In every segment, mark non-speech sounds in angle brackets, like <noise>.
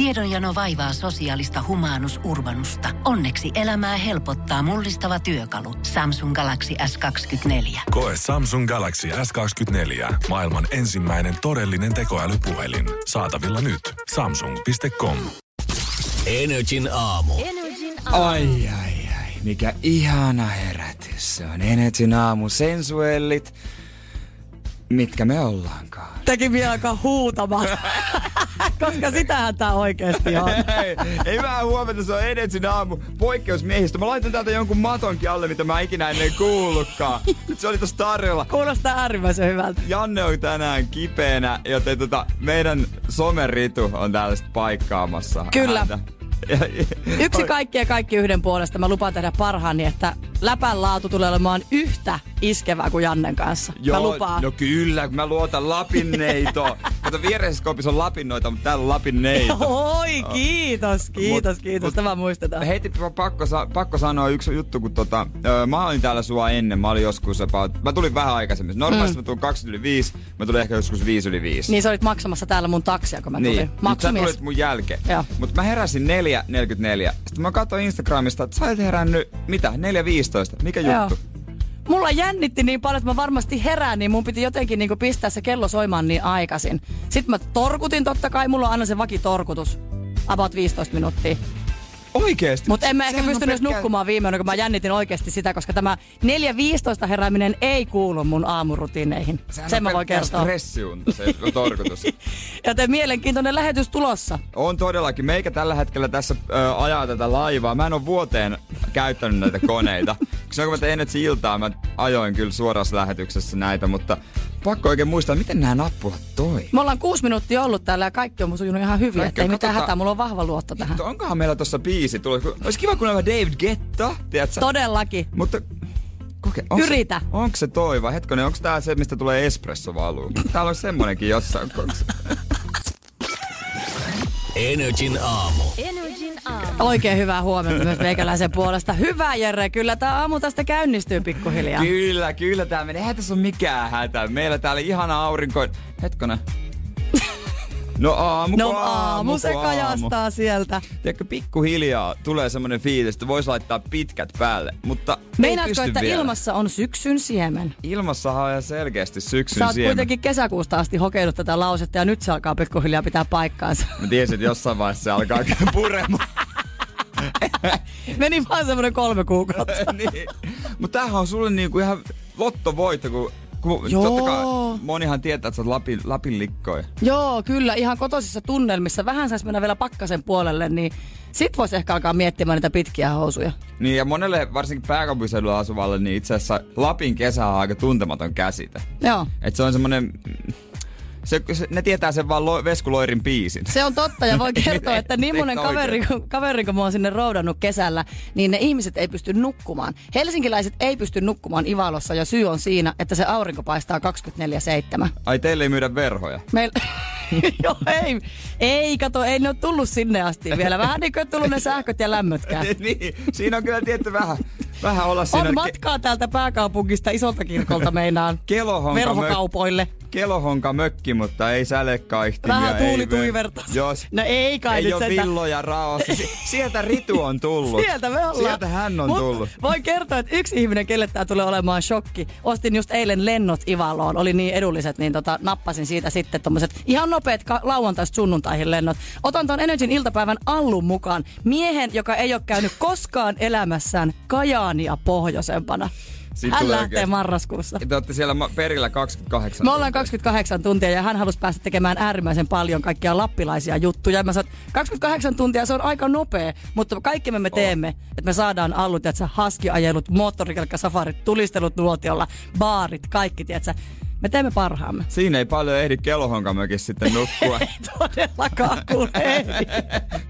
Tiedonjano vaivaa sosiaalista humanus urbanusta. Onneksi elämää helpottaa mullistava työkalu. Samsung Galaxy S24. Koe Samsung Galaxy S24. Maailman ensimmäinen todellinen tekoälypuhelin. Saatavilla nyt. Samsung.com. Energin aamu. Ai, ai, ai. Mikä ihana herätys se on. Energin aamu. Sensuellit. Mitkä me ollaankaan? Teki vielä alkaa huutamaan. <laughs> Koska sitähän tää oikeesti on. <laughs> Ei, ei vähän huomenta, se on Energin aamu. Poikkeusmiehistä. Mä laitan täältä jonkun matonkin alle, mitä mä ikinä ennen kuullutkaan. Nyt se oli tossa tarjolla. Kuulostaa äärimmäisen hyvältä. Janne on tänään kipeänä, joten tota, meidän someritu on täällä sit paikkaamassa Kyllä. <laughs> Yksi kaikki ja kaikki yhden puolesta. Mä lupaan tehdä parhaani, että läpän laatu tulee olemaan yhtä iskevää kuin Jannen kanssa. mä lupaan. no kyllä, mä luotan Lapinneito. <laughs> Kato, viereisessä kopissa on Lapinnoita, mutta täällä on Lapinneito. Oi, kiitos, kiitos, Mut- kiitos. mut- Tämä muistetaan. Heti pakko, pakko sanoa yksi juttu, kun tota, mä olin täällä sua ennen, mä olin joskus about, mä tulin vähän aikaisemmin. Normaalisti mm. mä tulin 20 yli 5, mä tulin ehkä joskus 5 yli 5. Niin sä olit maksamassa täällä mun taksia, kun mä tulin. Niin, mutta sä tulit mun jälkeen. Joo. Mutta mä heräsin 4.44. Sitten mä katsoin Instagramista, että sä olet herännyt, mitä, 4.15. Mikä Joo. juttu? Mulla jännitti niin paljon, että mä varmasti herään, niin mun piti jotenkin niin pistää se kello soimaan niin aikaisin. Sitten mä torkutin totta kai, mulla on aina se vakitorkutus. About 15 minuuttia. Oikeesti? Mutta en mä ehkä Sehän on pystynyt edes pelkkää- nukkumaan viimeinen, kun mä jännitin oikeasti sitä, koska tämä 4.15 herääminen ei kuulu mun aamurutiineihin. Sehän Sen on mä voin kertoa. stressiunta, se torkutus. <laughs> Joten mielenkiintoinen lähetys tulossa. On todellakin. Meikä tällä hetkellä tässä ö, ajaa tätä laivaa. Mä en ole vuoteen käyttänyt näitä koneita. Koska <laughs> kun mä tein nyt iltaa, mä ajoin kyllä suorassa lähetyksessä näitä, mutta pakko oikein muistaa, miten nämä nappulat toi. Me ollaan kuusi minuuttia ollut täällä ja kaikki on sujunut ihan hyvin, Kaikki että ei mitään hätää, mulla on vahva luotto tähän. Mutta onkohan meillä tossa biisi tullut? Olisi kiva, kun on David Getta, tiedätkö? Todellakin. Mutta koke, onks Yritä. Se, onko se toi vai? Hetkonen, onko tää se, mistä tulee espresso valuu? Täällä on semmonenkin jossain kohdassa. Energin aamu. Oikein hyvää huomenta myös meikäläisen puolesta. Hyvä Jere, kyllä tämä aamu tästä käynnistyy pikkuhiljaa. Kyllä, kyllä tää menee. Eihän tässä ole mikään hätä. Meillä täällä ihana aurinko... Hetkonen. No aamu, No aamu se kun kajastaa sieltä. Tiedätkö, pikkuhiljaa tulee semmonen fiilis, että vois laittaa pitkät päälle, mutta ei Meinaatko, että vielä. ilmassa on syksyn siemen? Ilmassahan on ihan selkeästi syksyn Sä oot siemen. kuitenkin kesäkuusta asti hokeillut tätä lausetta ja nyt se alkaa pikkuhiljaa pitää paikkaansa. Mä tiesin, että jossain vaiheessa se alkaa puremaan. <laughs> Meni vaan semmoinen kolme kuukautta. <laughs> niin. Mutta tämähän on sulle niinku ihan lottovoitto, kun, Joo. totta kai monihan tietää, että sä oot Lapin, Lapin likkoja. Joo, kyllä, ihan kotoisissa tunnelmissa. Vähän saisi mennä vielä pakkasen puolelle, niin sit voisi ehkä alkaa miettimään niitä pitkiä housuja. Niin ja monelle varsinkin pääkaupunkiseudulla asuvalle, niin itse asiassa Lapin kesä on aika tuntematon käsite. Joo. Et se on semmonen... Se, se, ne tietää sen vaan lo, Veskuloirin biisin. Se on totta ja voin <laughs> kertoa, että niin monen kaveri, kaveri, kun mä oon sinne roudannut kesällä, niin ne ihmiset ei pysty nukkumaan. Helsinkiläiset ei pysty nukkumaan Ivalossa ja syy on siinä, että se aurinko paistaa 24-7. Ai teille ei myydä verhoja. Meillä... <laughs> Joo, ei. Ei, kato, ei ne ole tullut sinne asti vielä. Vähän niin kuin tullut ne sähköt ja lämmötkään. <laughs> niin, siinä on kyllä tietty vähän, vähän olla siinä. On matkaa täältä pääkaupungista isolta kirkolta meinaan. <laughs> Kelohonka Verhokaupoille. Kelohonka mökki, mutta ei sälekaihtimia. Vähän ei tuulituiverta. ve- Jos, No ei kai ei nyt ole villoja raossa. Si- Sieltä Ritu on tullut. <laughs> Sieltä me ollaan. Sieltä hän on Mut tullut. Voin kertoa, että yksi ihminen, kelle tämä tulee olemaan shokki. Ostin just eilen lennot Ivaloon. Oli niin edulliset, niin tota, nappasin siitä sitten tommoset ihan nopeat ka- lauantaista sunnuntaihin lennot. Otan ton Energin iltapäivän allun mukaan. Miehen, joka ei ole käynyt koskaan elämässään Kajaania pohjoisempana. Siitä Hän tulee lähtee oikein- marraskuussa. Te olette siellä perillä 28 Me ollaan tuntia. 28 tuntia ja hän halusi päästä tekemään äärimmäisen paljon kaikkia lappilaisia juttuja. Mä sanoin, että 28 tuntia se on aika nopea, mutta kaikki me, me teemme, että me saadaan allut, että haskiajelut, moottorikelkkasafarit, tulistelut nuotiolla, baarit, kaikki, tiedätkö? Me teemme parhaamme. Siinä ei paljon ehdi kelohonkamökissä sitten nukkua. <laughs> Ei todellakaan, kuule, <laughs> ei.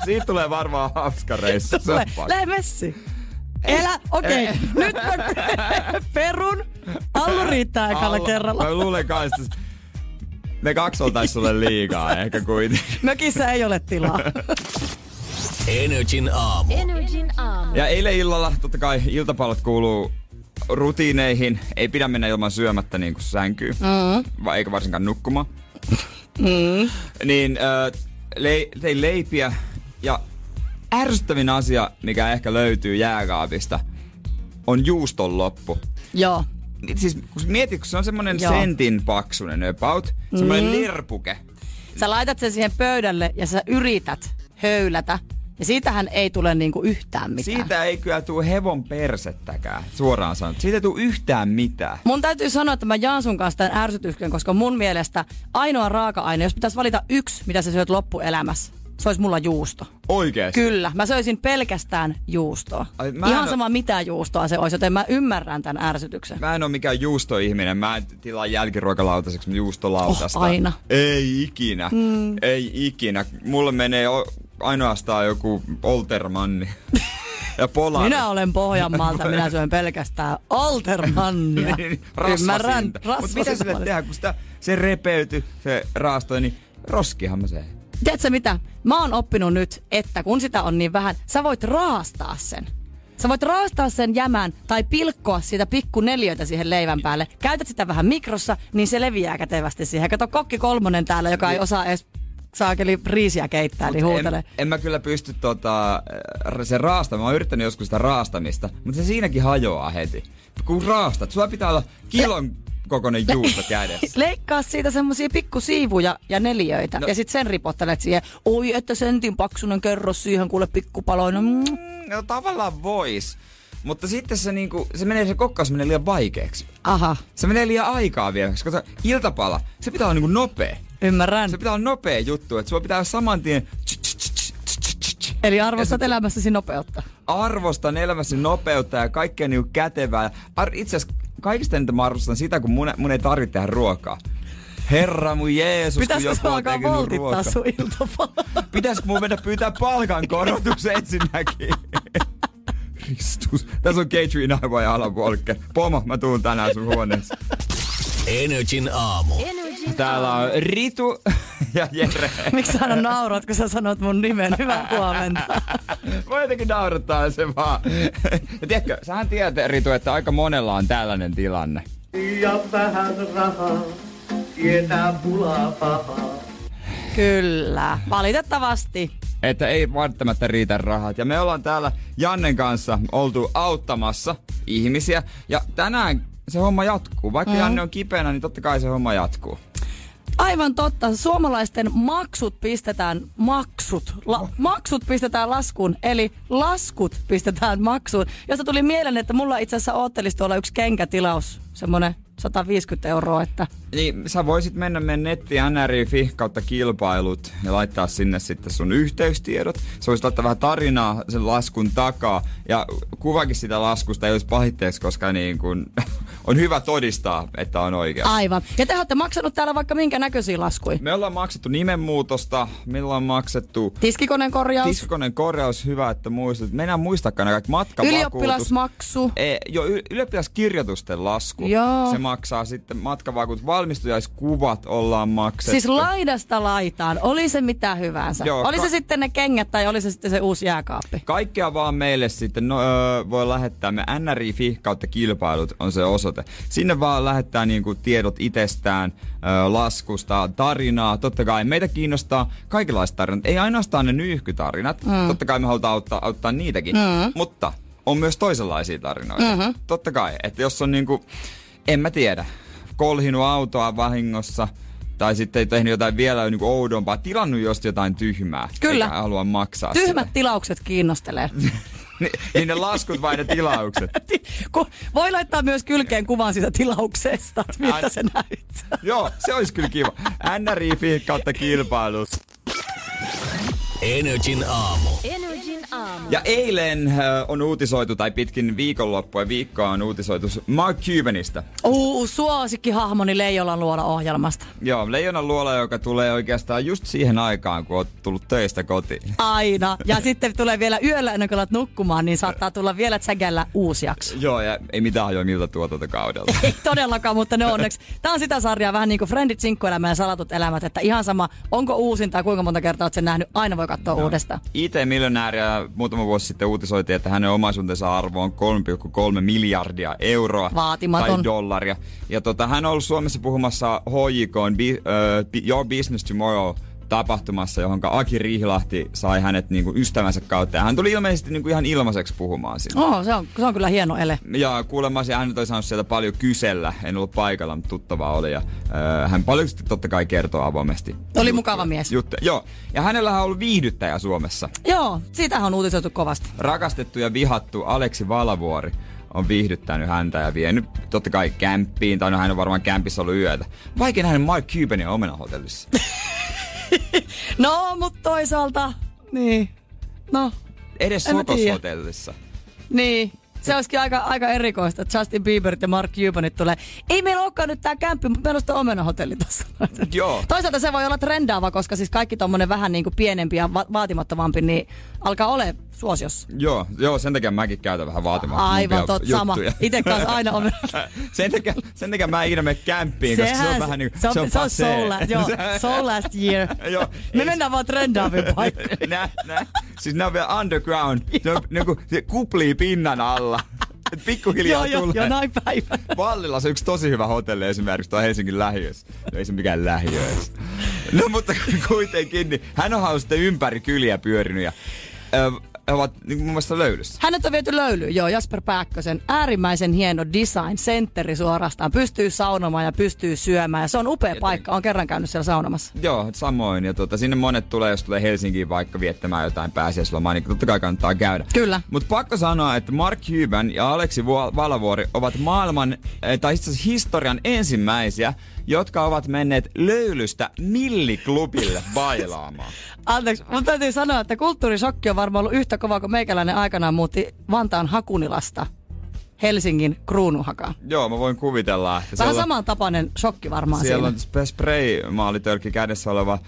Siitä tulee varmaan hauska reissu. Se on Tule, pakko. lähde messi. Elä, okei, okay. nyt mä <laughs> perun. Allu riittää ekalla Alla- kerralla. Mä luulen kanssa, että me kaksi oltais sulle liikaa <laughs> ehkä kuitenkin. Mökissä ei ole tilaa. Energin aamu. Energin aamu. Ja eilen illalla totta kai iltapallot kuuluu rutiineihin. Ei pidä mennä ilman syömättä niin kuin sänkyy. Mm. Va, eikä varsinkaan nukkumaan. Mm. Niin äh, le- tein leipiä ja ärsyttävin asia, mikä ehkä löytyy jääkaapista, on juuston loppu. Joo. Siis kun mietit, kun se on semmonen Joo. sentin paksunen about, semmonen Mm. lirpuke. Sä laitat sen siihen pöydälle ja sä yrität höylätä. Ja siitähän ei tule niinku yhtään mitään. Siitä ei kyllä tuu hevon persettäkään, suoraan sanottuna. Siitä ei tuu yhtään mitään. Mun täytyy sanoa, että mä jaan sun kanssa tämän ärsytyksen, koska mun mielestä ainoa raaka-aine, jos pitäisi valita yksi, mitä sä syöt loppuelämässä, se olisi mulla juusto. Oikeesti. Kyllä, mä söisin pelkästään juustoa. Ai, mä Ihan oo- sama mitä juustoa se olisi, joten mä ymmärrän tämän ärsytyksen. Mä en oo mikään juustoihminen. Mä en tilaa jälkiruokalautaseksi juustolautasta. Oh, aina. Ei ikinä. Mm. Ei ikinä. Mulle menee o- ainoastaan joku Oltermanni. ja Polar. Minä olen Pohjanmaalta, minä <laughs> syön pelkästään Altermannia. <laughs> Niin, Ymmärrän. Mutta mitä sille tehdään, kun sitä, se repeytyi, se raastoi, niin roskihan mä se. Tiedätkö mitä? Mä oon oppinut nyt, että kun sitä on niin vähän, sä voit raastaa sen. Sä voit raastaa sen jämän tai pilkkoa siitä pikku neljöitä siihen leivän päälle. Käytät sitä vähän mikrossa, niin se leviää kätevästi siihen. Kato kokki kolmonen täällä, joka ei osaa edes saakeli riisiä keittää, niin huutelee. En, en mä kyllä pysty tota, se raastamaan. Mä oon yrittänyt joskus sitä raastamista, mutta se siinäkin hajoaa heti. Kun raastat, sulla pitää olla kilon kokoinen juusto kädessä. <laughs> Leikkaa siitä semmosia pikkusiivuja ja neliöitä No. ja sit sen ripottelet siihen. Oi, että sentin paksunen kerros siihen kuule pikkupaloina. Mm. No tavallaan vois. Mutta sitten se, niinku, se menee se kokkaus menee liian vaikeaksi. Aha, Se menee liian aikaa vielä, koska iltapala, se pitää olla niinku nopea. ymmärrän. Se pitää olla nopea juttu, että sulla pitää olla saman tien Eli arvostat elämässäsi nopeutta. arvostan elämässä nopeutta ja kaikkea niinku kätevää. Ar- Itse asiassa kaikista eniten mä arvostan sitä, kun mun, mun ei tarvitse tehdä ruokaa. Herra mun Jeesus, kun Pitäisikö joku on voltittaa ruokaa. sun iltapalaa? Pitäisikö mun mennä pyytää palkankorotus ensinnäkin? Kristus. Tässä on Aiva ja Alan Walker. Pomo, mä tuun tänään sun huoneessa. Energin aamu. Täällä on Ritu <laughs> ja Jere. Miksi sä aina naurat, kun sä sanot mun nimen? Hyvää huomenta. <laughs> Voi jotenkin naurattaa se vaan. Ja tiedätkö, sähän tiedät Ritu, että aika monella on tällainen tilanne. ja vähän rahaa, tietää pulaa pahaa. Kyllä, valitettavasti. Että ei välttämättä riitä rahat. Ja me ollaan täällä Jannen kanssa oltu auttamassa ihmisiä. Ja tänään se homma jatkuu. Vaikka mm. Janne on kipeänä, niin totta kai se homma jatkuu. Aivan totta. Suomalaisten maksut pistetään maksut. La, maksut pistetään laskuun, eli laskut pistetään maksuun. Josta tuli mieleen, että mulla itse asiassa oottelisi tuolla yksi kenkätilaus, semmonen 150 euroa, että Niin sä voisit mennä meidän nettiin nri.fi kautta kilpailut ja laittaa sinne sitten sun yhteystiedot. Sä voisit laittaa vähän tarinaa sen laskun takaa ja kuvakin sitä laskusta ei olisi pahitteeksi, koska niin kun, <laughs> on hyvä todistaa, että on oikea. aivan. Ja te olette maksanut täällä vaikka minkä näköisiä laskuja. Me ollaan maksettu nimenmuutosta, me ollaan maksettu Tiskikoneen korjaus, tiskakoneen korjaus, hyvä, että muistat. Me enää muistakaan ne kaikki matkavakuutus. ylioppilasmaksu. E, jo, y- ylioppilaskirjoitusten lasku. Joo. Se maksaa sitten matkavakuutus. Valmistujaiskuvat ollaan maksettu. Siis laidasta laitaan, oli se mitä hyvänsä. Joo, oli ka- se sitten ne kengät tai oli se sitten se uusi jääkaappi. Kaikkea vaan meille sitten no, öö, voi lähettää. Me nri.fi kautta kilpailut on se osoite. Sinne vaan lähettää niinku tiedot itsestään, laskusta, tarinaa. Totta kai meitä kiinnostaa kaikenlaiset tarinat. Ei ainoastaan ne nyyhkytarinat. Mm. Totta kai me halutaan auttaa, auttaa niitäkin. Mm. Mutta on myös toisenlaisia tarinoita. Mm-hmm. Totta kai. Että jos on niinku, en mä tiedä, kolhinut autoa vahingossa, tai sitten tehnyt jotain vielä niinku oudompaa, tilannut just jotain tyhmää. Kyllä. Eikä halua maksaa Tyhmät sitä. tilaukset kiinnostelee. <laughs> Ni- niin ne laskut vai ne tilaukset? <laughs> Voi laittaa myös kylkeen kuvan siitä tilauksesta, että miltä Ai- se näyttää. Joo, se olisi kyllä kiva. NRI kautta kilpailu. Energin aamu. Ja eilen äh, on uutisoitu, tai pitkin viikonloppua ja viikkoa on uutisoitu Mark Cubanista. Uu, suosikkihahmoni Leijolan luola ohjelmasta. Joo, leijonan luola, joka tulee oikeastaan just siihen aikaan, kun oot tullut töistä kotiin. Aina. Ja sitten tulee vielä yöllä ennen kuin alat nukkumaan, niin saattaa tulla vielä tsägällä uusi jakso. Joo, ja ei mitään hajoa miltä tuotantokaudelta. Ei todellakaan, mutta ne onneksi. Tämä on sitä sarjaa vähän niin kuin Friendit, sinkkuelämä ja salatut elämät, että ihan sama, onko uusin tai kuinka monta kertaa olet sen nähnyt, aina voi katsoa no. uudestaan. IT-miljonääriä muutama vuosi sitten uutisoitiin, että hänen omaisuutensa arvo on 3,3 miljardia euroa. Vaatimaton. Tai dollaria. Ja tota, hän on ollut Suomessa puhumassa HJK uh, Your Business Tomorrow tapahtumassa, johon Aki Rihlahti sai hänet niinku ystävänsä kautta. Ja hän tuli ilmeisesti niinku ihan ilmaiseksi puhumaan sinne. Oh, se on, se on kyllä hieno ele. Ja kuulemma se hän oli saanut sieltä paljon kysellä. En ollut paikalla, mutta tuttava oli. Ja, öö, hän paljon sitten totta kai kertoo avoimesti. Oli juttuja. mukava mies. Juttuja. Joo. Ja hänellä on ollut viihdyttäjä Suomessa. Joo, siitähän on uutisoitu kovasti. Rakastettu ja vihattu Aleksi Valavuori on viihdyttänyt häntä ja vienyt totta kai kämppiin, tai no hän on varmaan kämpissä ollut yötä. Vaikea nähdä Mark Cubanin omenahotellissa. <laughs> <laughs> No, mutta toisaalta, niin. No, Edes. Sotos-hotellissa. niin. Se olisikin aika, aika erikoista, että Justin Bieberit ja Mark Cubanit tulee. Ei meillä olekaan nyt tää kämppi, mutta meillä on sitä omenahotelli tossa. <laughs> Joo. Toisaalta se voi olla trendaava, koska siis kaikki tommonen vähän niin kuin pienempi ja va- vaatimattomampi, niin alkaa ole suosiossa. Joo, joo, sen takia mäkin käytän vähän vaatimattomampia Aivan tot sama. Itse kanssa aina omena. <laughs> sen, takia, sen takia mä en ikinä mene kämppiin, koska se on vähän niin se on, se on, passé. soul, la- joo, <laughs> soul last year. Joo, Me mennään vaan trendaaviin paikkoihin. nä, nä. Siis ne on vielä underground. Se on niinku, se kuplii pinnan alla. <laughs> Et pikkuhiljaa Joo, tulee. joo, näin päivä. Vallilla se yksi tosi hyvä hotelli esimerkiksi tuo Helsingin lähiössä. No ei se mikään lähiö edes. No mutta <laughs> kuitenkin, niin hän on sitten ympäri kyliä pyörinyt ja ö, ovat niin mun mielestä löylyssä. Hänet on viety löylyyn, joo, Jasper Pääkkösen. Äärimmäisen hieno design, sentteri suorastaan. Pystyy saunomaan ja pystyy syömään. Ja se on upea paikka, on kerran käynyt siellä saunomassa. Joo, samoin. Ja tota, sinne monet tulee, jos tulee Helsinkiin vaikka viettämään jotain pääsiäislomaa, niin totta kai kannattaa käydä. Kyllä. Mutta pakko sanoa, että Mark Cuban ja Aleksi Val- Valavuori ovat maailman, eh, tai itse asiassa historian ensimmäisiä, jotka ovat menneet löylystä milliklubille bailaamaan. <laughs> Anteeksi, mun täytyy sanoa, että kulttuurisokki on varmaan ollut yhtä kova kuin meikäläinen aikanaan muutti Vantaan Hakunilasta Helsingin kruunuhakaan. Joo, mä voin kuvitella, että Vähän siellä, samantapainen shokki varmaan siellä siinä. on spray-maalitölkki kädessä oleva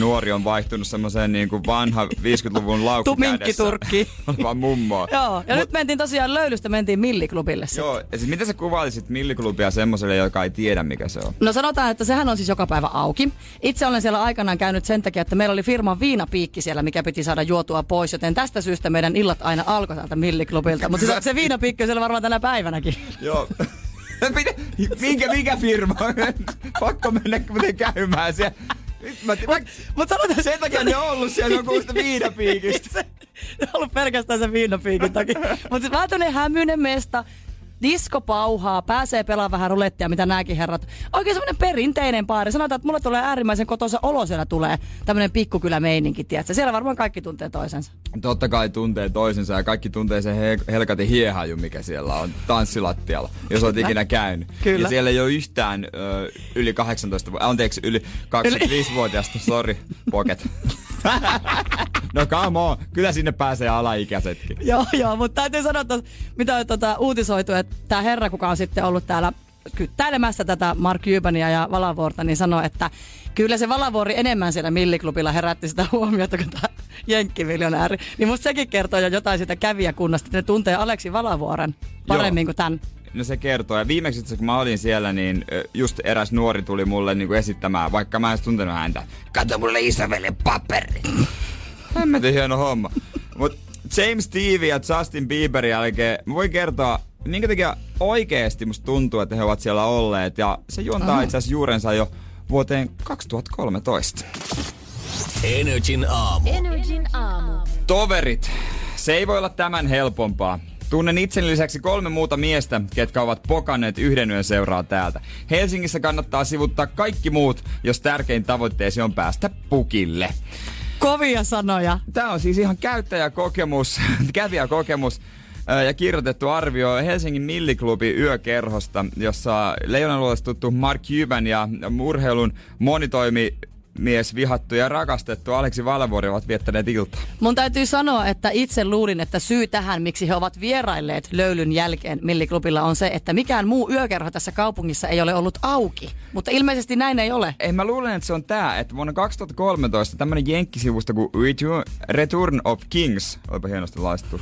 nuori on vaihtunut semmoiseen niin kuin vanha 50-luvun laukku Tu- minkkiturkki. <laughs> Oleva mummo. Joo, ja Mut- nyt mentiin tosiaan löylystä, mentiin milliklubille sitten. Joo, ja siis miten sä kuvailisit milliklubia semmoiselle, joka ei tiedä mikä se on? No sanotaan, että sehän on siis joka päivä auki. Itse olen siellä aikanaan käynyt sen takia, että meillä oli firman viinapiikki siellä, mikä piti saada juotua pois. Joten tästä syystä meidän illat aina alkoi täältä milliklubilta. Mutta siis se viinapiikki on siellä varmaan tänä päivänäkin. Joo. <laughs> Minkä, mikä firma? <laughs> Pakko mennä käymään siellä. Mutta sanotaan, sen takia ne on ollut siellä joku viinapiikistä. <laughs> se on ollut pelkästään se viinapiikin takia. <laughs> Mutta siis vähän tämmönen hämyinen mesta. Disko pauhaa, pääsee pelaamaan vähän rulettia, mitä nääkin herrat. Oikein semmoinen perinteinen baari. Sanotaan, että mulle tulee äärimmäisen kotoisa olo siellä tulee. Tämmönen pikkukylä-meininki, tiedätkö? Siellä varmaan kaikki tuntee toisensa. Totta kai tuntee toisensa ja kaikki tuntee sen he- helkatin hiehaju, mikä siellä on tanssilattialla, jos olet ikinä käynyt. Kyllä. Ja siellä ei ole yhtään ö, yli 18 vuotta, anteeksi, yli 25-vuotiaasta, sorry, pocket. <laughs> no come on, kyllä sinne pääsee alaikäisetkin. Joo, joo, mutta täytyy sanoa, että mitä on tota, uutisoitu, että tämä herra, kuka on sitten ollut täällä kyttäilemässä tätä Mark Cubania ja Valavuorta, niin sanoi, että kyllä se Valavuori enemmän siellä milliklubilla herätti sitä huomiota kuin tämä jenkkimiljonääri. Niin musta sekin kertoo jo jotain siitä kävijäkunnasta, että ne tuntee Aleksi Valavuoren paremmin Joo. kuin tämän. No se kertoo. Ja viimeksi itse, kun mä olin siellä, niin just eräs nuori tuli mulle niin kuin esittämään, vaikka mä en tuntenut häntä. Kato mulle isäveljen paperi. <laughs> Hemmetin hieno homma. Mut James Stevie ja Justin Bieberin jälkeen mä voin kertoa, minkä takia oikeesti musta tuntuu, että he ovat siellä olleet. Ja se juontaa itse asiassa juurensa jo vuoteen 2013. Energin aamu. Energin aamu. Toverit, se ei voi olla tämän helpompaa. Tunnen itseni lisäksi kolme muuta miestä, ketkä ovat pokanneet yhden yön seuraa täältä. Helsingissä kannattaa sivuttaa kaikki muut, jos tärkein tavoitteesi on päästä pukille. Kovia sanoja. Tämä on siis ihan käyttäjäkokemus, <laughs> kävijäkokemus ja kirjoitettu arvio Helsingin Milliklubi yökerhosta, jossa leijonaluolesta tuttu Mark Cuban ja urheilun monitoimi mies vihattu ja rakastettu Aleksi Valvuori ovat viettäneet iltaa. Mun täytyy sanoa, että itse luulin, että syy tähän, miksi he ovat vierailleet löylyn jälkeen Milliklubilla on se, että mikään muu yökerho tässä kaupungissa ei ole ollut auki. Mutta ilmeisesti näin ei ole. Ei, mä luulen, että se on tää, että vuonna 2013 tämmönen jenkkisivusto kuin Return, Return of Kings, olipa hienosti laistettu.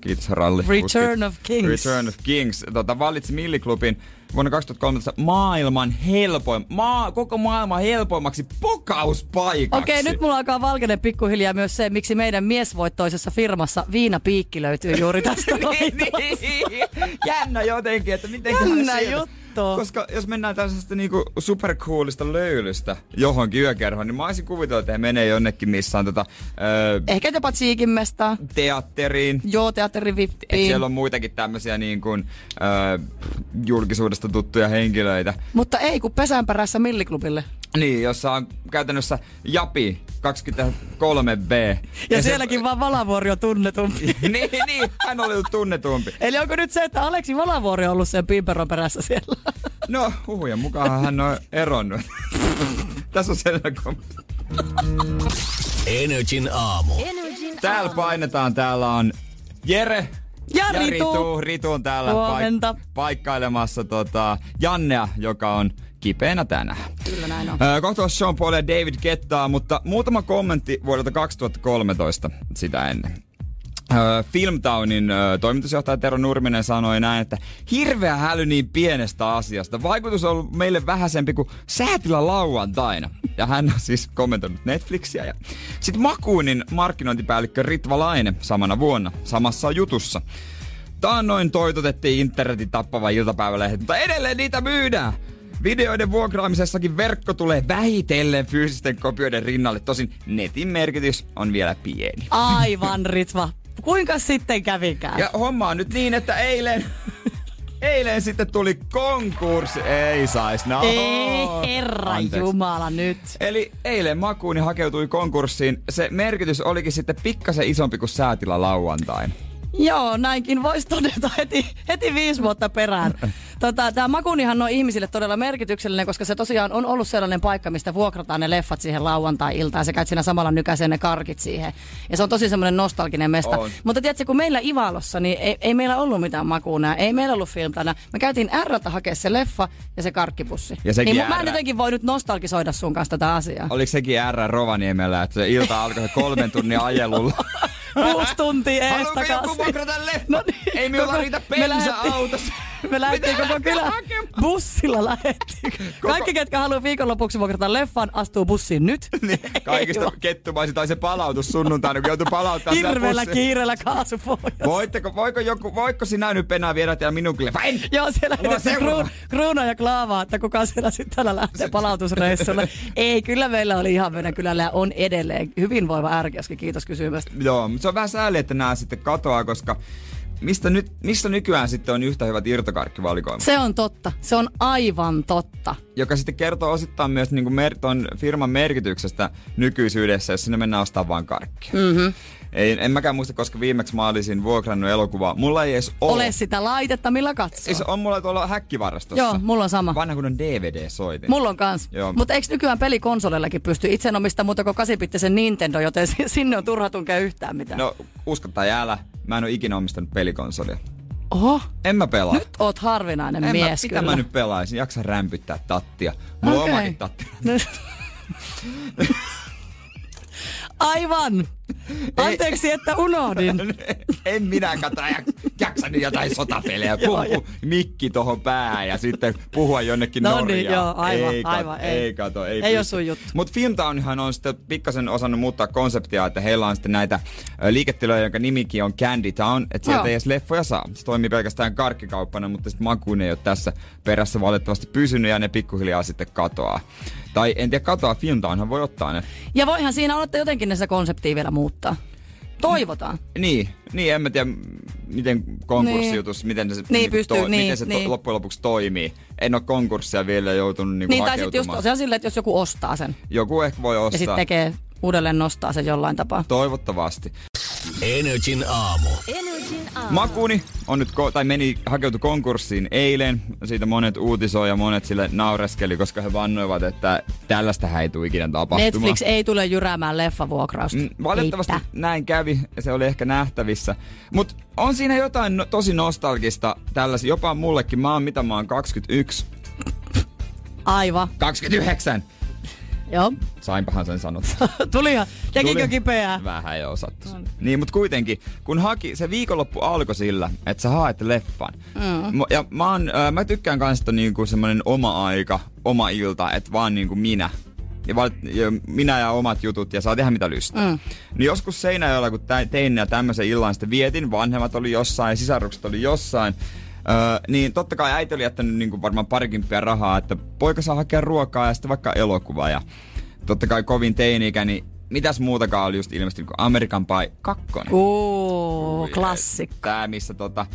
Kiitos ralli. Return of Kings. Return of Kings. Tota, valitsi Milliklubin vuonna 2013 maailman helpoin, maa, koko maailman helpoimmaksi pokauspaikaksi. Okei, nyt mulla alkaa valkene pikkuhiljaa myös se, miksi meidän miesvoittoisessa firmassa viinapiikki löytyy juuri tästä <laughs> niin, niin. Jännä jotenkin, että miten Jännä juttu. Kattoo. Koska jos mennään tällaisesta niinku supercoolista löylystä johonkin yökerhoon, niin mä olisin kuvitellut, että he menee jonnekin missään tota, öö, Ehkä jopa Tsiikinmestaan. teatteriin. Joo, teatterin Et vippiin. siellä on muitakin tämmöisiä niin kuin, öö, julkisuudesta tuttuja henkilöitä. Mutta ei, kun pesänperässä milliklubille. Niin, jossa on käytännössä Japi 23B. Ja, se- sielläkin vaan Valavuori on tunnetumpi. <laughs> niin, niin, hän oli ollut tunnetumpi. Eli onko nyt se, että Aleksi Valavuori on ollut sen Pimperon perässä siellä? <laughs> No, huhujen mukaan hän on eronnut. <laughs> Tässä on sellainen kom- Energin aamu. Täällä painetaan, täällä on Jere. Ja ja Ritu. Ritu. Ritu on täällä Huomenta. paikkailemassa tota, Jannea, joka on kipeänä tänään. Kyllä näin on. Öö, kohta on Sean Paul ja David Kettaa, mutta muutama kommentti vuodelta 2013 sitä ennen. Öö, Filmtownin öö, toimitusjohtaja Tero Nurminen sanoi näin, että hirveä häly niin pienestä asiasta. Vaikutus on ollut meille vähäisempi kuin säätilä lauantaina. Ja hän on siis kommentoinut Netflixiä. Ja sitten Makuunin markkinointipäällikkö Ritva Laine samana vuonna samassa jutussa. Taannoin toitotettiin internetin tappava iltapäivälehdet, mutta edelleen niitä myydään. Videoiden vuokraamisessakin verkko tulee vähitellen fyysisten kopioiden rinnalle, tosin netin merkitys on vielä pieni. Aivan, Ritva. Kuinka sitten kävikään? Ja homma on nyt niin, että eilen, eilen sitten tuli konkurssi. Ei sais, no. Ei, herra Anteeksi. Jumala nyt. Eli eilen Makuuni hakeutui konkurssiin. Se merkitys olikin sitten pikkasen isompi kuin säätila lauantain. Joo, näinkin voisi todeta heti, heti viisi vuotta perään. Tota, Tämä Makunihan on ihmisille todella merkityksellinen, koska se tosiaan on ollut sellainen paikka, mistä vuokrataan ne leffat siihen lauantai-iltaan. Sä käyt siinä samalla nykäiseen ne karkit siihen. Ja se on tosi semmoinen nostalginen mesta. On. Mutta tiedätkö, kun meillä Ivalossa, niin ei, ei meillä ollut mitään makuunaa, ei meillä ollut filmtana. Me käytiin Rltä hakea se leffa ja se karkkipussi. Ja sekin niin, mä en R. jotenkin voi nyt nostalgisoida sun kanssa tätä asiaa. Oliko sekin R Rovaniemellä, että se ilta alkoi se kolmen tunnin ajelulla? <laughs> Kuusi tuntia ees Haluatko joku vuokrata leffa? No niin, Ei minulla riitä bensa autossa. Me lähdettiin koko kylä bussilla lähettiin. Kaikki, ketkä haluaa viikonlopuksi vuokrata leffan, astuu bussiin nyt. <laughs> Niin, kaikista kettumaisin tai se palautus sunnuntaina, kun joutui palauttaa Hirveellä kiireellä kaasupohjassa. Voitteko, voiko joku, voiko sinä nyt enää viedä teidän minun kyllä? En! Joo, siellä kruun, kruuna ja klaavaa, että kuka siellä sitten täällä lähtee palautusreissulle. Ei, kyllä meillä oli ihan meidän kylällä ja on edelleen hyvinvoiva ärkeäskin. Kiitos kysymästä. Joo, mutta se on vähän sääli, että nämä sitten katoaa, koska mistä, nyt, missä nykyään sitten on yhtä hyvät irtokarkkivalikoimat? Se on totta. Se on aivan totta. Joka sitten kertoo osittain myös niin kuin mer- ton firman merkityksestä nykyisyydessä, jos sinne mennään ostamaan vaan karkkia. Mm-hmm. Ei, en mäkään muista, koska viimeksi mä olisin vuokrannut elokuvaa. Mulla ei edes ole. Ole sitä laitetta, millä katsoo. Se on mulla tuolla häkkivarastossa. Joo, mulla on sama. Vanha kunnon DVD-soitin. Mulla on kans. Mutta eikö nykyään pelikonsoleillakin pysty? Itse omista muuta kuin 8 Nintendo, joten si- sinne on turha tunkea yhtään mitään. No, usko tai älä, mä en ole ikinä omistanut pelikonsolia. Oho, En mä pelaa. nyt oot harvinainen en mies mä, kyllä. mitä mä nyt pelaisin? Jaksa rämpyttää tattia. Mulla Okei. on omakin tatti. <laughs> Aivan. Anteeksi, että unohdin. <laughs> en minä kata ja jaksanut jotain <laughs> sotapelejä. Joo, Puhu, mikki tohon päähän ja sitten puhua jonnekin No niin, Norjaan. joo, aivan, ei, kato, aivan, ei. ei. kato, ei, Ei oo sun juttu. Mutta Filmtownhan on sitten pikkasen osannut muuttaa konseptia, että heillä on sitten näitä liiketiloja, jonka nimikin on Candy Town, että sieltä Joo. ei edes leffoja saa. Se toimii pelkästään karkkikauppana, mutta sitten makuun ei ole tässä perässä valitettavasti pysynyt ja ne pikkuhiljaa sitten katoaa. Tai en tiedä, katoaa Filmtownhan voi ottaa ne. Ja voihan siinä olla, että jotenkin ne sitä konseptia vielä muuttaa. Toivotaan. Niin, niin en mä tiedä, miten konkurssijutus, miten se, Niin, pystyy, miten niin, se niin. To, loppujen lopuksi toimii. En ole konkurssia vielä joutunut niinku Niin, tai sitten just hakeutumaan. silleen, että jos joku ostaa sen Joku ehkä voi ja ostaa. sitten tekee uudelleen nostaa sen jollain tapaa. Toivottavasti. Energin aamu. Makuni on nyt, ko- tai meni, hakeutui konkurssiin eilen. Siitä monet uutisoi ja monet sille naureskeli, koska he vannoivat, että tällaista ei tule ikinä tapahtumaan. Netflix ei tule jyräämään leffavuokrausta. Mm, Valitettavasti Heittä. näin kävi ja se oli ehkä nähtävissä. Mutta on siinä jotain no, tosi nostalgista tällaisia, jopa mullekin. Mä oon mitä mä oon 21. Aivan. 29! Joo. Sainpahan sen sanottua. <laughs> Tulihan. Tekikö Tuli. kipeää? Vähän jo osattu. Niin, mutta kuitenkin, kun haki, se viikonloppu alkoi sillä, että sä haet leffan. Mm. Ja mä, oon, mä tykkään kanssa, että niinku semmonen oma aika, oma ilta, että vaan niinku minä. Ja, val, ja minä ja omat jutut ja saa tehdä mitä lystää. Mm. Niin joskus Seinäjoella, kun tein ja tämmöisen illan sitten vietin, vanhemmat oli jossain, sisarukset oli jossain, Öö, niin totta kai äiti oli jättänyt niin kuin varmaan parikymppiä rahaa, että poika saa hakea ruokaa ja sitten vaikka elokuva. Ja totta kai kovin teini niin mitäs muutakaan oli just ilmestynyt kuin American Pie 2. Uu, klassikko. Tää, missä tota,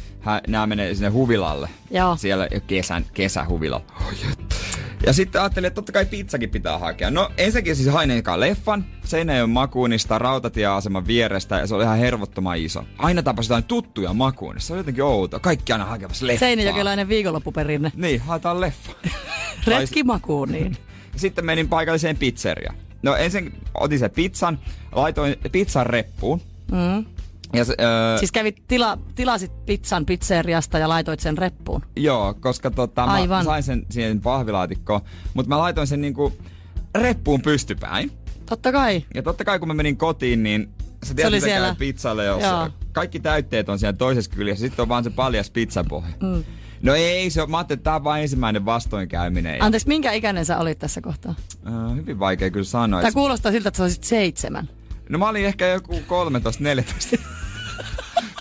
nämä menee sinne huvilalle. Joo. Siellä kesän, kesähuvilalla. Ja sitten ajattelin, että totta kai pizzakin pitää hakea. No ensinnäkin siis hain ekaan leffan, Seinäjoen makuunista rautatieaseman vierestä ja se oli ihan hervottoman iso. Aina tapasi jotain tuttuja makuunissa, se oli jotenkin outo. Kaikki aina hakemassa leffaa. Seinäjokelainen viikonloppuperinne. Niin, haetaan leffa. <laughs> Retki makuuniin. <laughs> Sitten menin paikalliseen pizzeriaan. No ensin otin sen pizzan, laitoin pizzan reppuun. Mm. Ja se, öö, Siis kävit tila, tilasit pizzan pizzeriasta ja laitoit sen reppuun. Joo, koska tota, mä Aivan. sain sen siihen pahvilaatikkoon, mutta mä laitoin sen niinku reppuun pystypäin. Totta kai. Ja totta kai kun mä menin kotiin, niin sä tiedät, oli mitä siellä. pizzalle, jos Joo. kaikki täytteet on siellä toisessa kyljessä, sitten on vaan se paljas pizzapohja. Mm. No ei, se on, mä ajattelin, että tää on vaan ensimmäinen vastoinkäyminen. Anteeksi, minkä ikäinen sä olit tässä kohtaa? äh, hyvin vaikea kyllä sanoa. Tämä kuulostaa siltä, että sä olisit seitsemän. No mä olin ehkä joku 13-14. <laughs>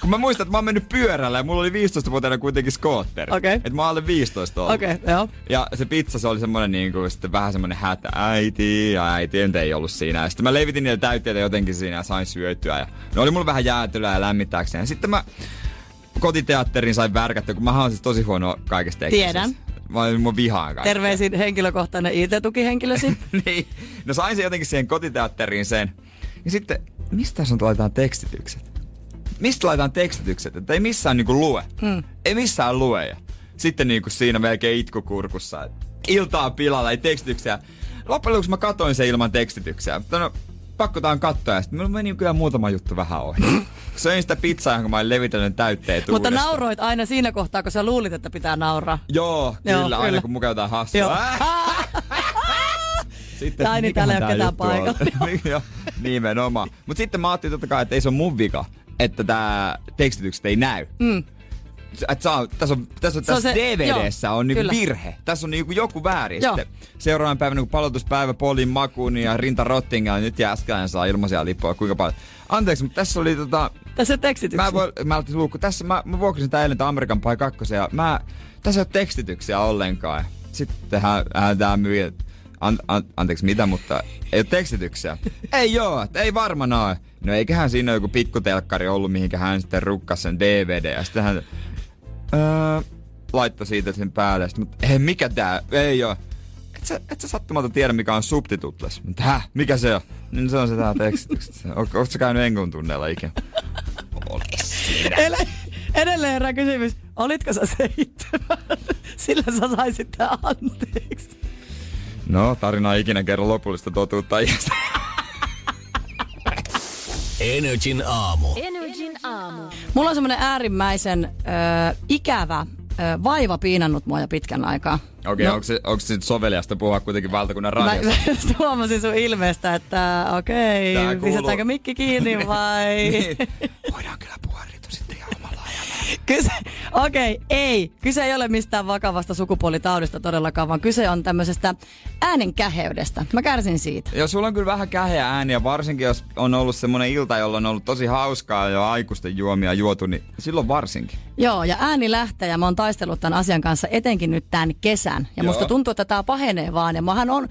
Kun mä muistan, että mä oon mennyt pyörällä ja mulla oli 15-vuotiaana kuitenkin skootteri. Okei. Että mä oon alle 15 ollut. Okei, okay, joo. Ja se pizza, se oli semmonen niinku, sitten vähän semmonen hätä äiti, ja äiti nyt ei ollut siinä. Ja sitten mä levitin niitä täytteitä jotenkin siinä ja sain syötyä. Ja ne oli mulla vähän jäätelöä ja lämmittääkseen. Ja sitten mä kotiteatterin sain värkättyä, kun mä oon siis tosi huono kaikesta tekemisestä. Tiedän. Mä mun vihaan kaikkea. Terveisin henkilökohtainen IT-tukihenkilösi. <laughs> niin. No sain sen jotenkin siihen kotiteatteriin sen. Ja sitten, mistä sun laitetaan tekstitykset? Mistä laitetaan tekstitykset? Että ei missään niinku lue. Hmm. Ei missään lue. Ja sitten niinku siinä melkein itkukurkussa. Iltaa pilalla, ei tekstityksiä. Loppujen lopuksi mä katoin sen ilman tekstityksiä. Mutta no, pakko tää on katsoa. Ja sitten mulla meni kyllä muutama juttu vähän ohi. <laughs> Söin sitä pizzaa, kun mä olin levitellyt täytteet Mutta nauroit aina siinä kohtaa, kun sä luulit, että pitää nauraa. Joo, kyllä, Joo, aina kyllä. kun mukaan jotain hassua. <laughs> Sitten, Tai niin, täällä ei ole tää ketään paikalla. Niin, <laughs> nimenomaan. Mutta sitten mä ajattelin totta kai, että ei se ole mun vika, että tää tekstitykset ei näy. Mm. Et saa, tässä on, tässä, on, tässä se- DVDssä joo, on niinku kyllä. virhe. Tässä on niinku joku väärin. Joo. Sitten seuraavan päivänä, kun palotuspäivä Polin makuun ja Rinta Rottinga, nyt Jääskäinen saa ilmaisia lippuja, kuinka paljon. Anteeksi, mutta tässä oli tota... Tässä on tekstityksiä. Mä, voi, mä luukku. Tässä mä, mä vuokrasin tää eilen Amerikan Pie 2 ja mä, tässä ei ole tekstityksiä ollenkaan. Sitten hän, hän tää että an, an, anteeksi mitä, mutta ei ole tekstityksiä. <laughs> ei joo, ei varmaan ole. No eiköhän siinä ole joku pikkutelkkari ollut, mihinkä hän sitten rukkasi sen DVD ja sitten hän öö, laittoi siitä sen päälle. Sitten, mutta ei, mikä tää, ei oo. Et sä, et sä sattumalta tiedä, mikä on subtitutles. Mutta häh, mikä se on? Niin se on se tää tekstitykset. Ootko sä käynyt Engun tunneilla ikinä? Ole. Ele- edelleen herää kysymys, olitko sä seitsemän? Sillä sä saisit tää anteeksi. No, tarina ei ikinä kerro lopullista totuutta iästä. Energin aamu. Mulla on semmonen äärimmäisen ö, ikävä ö, vaiva piinannut mua jo pitkän aikaa. Okei, okay, onko se, onko se soveliasta puhua kuitenkin valtakunnan Mä, radiossa? mä <laughs> just huomasin sun ilmeestä, että okei, okay, kuuluu- pistetäänkö mikki kiinni vai? niin. Voidaan kyllä puhua Kyse, okei, okay, ei. Kyse ei ole mistään vakavasta sukupuolitaudista todellakaan, vaan kyse on tämmöisestä äänen käheydestä. Mä kärsin siitä. Joo, sulla on kyllä vähän käheä ääniä, varsinkin jos on ollut semmonen ilta, jolla on ollut tosi hauskaa ja aikuisten juomia juotu, niin silloin varsinkin. Joo, ja ääni lähtee ja mä oon taistellut tämän asian kanssa etenkin nyt tämän kesän. Ja Joo. musta tuntuu, että tämä pahenee vaan. Ja mähän on,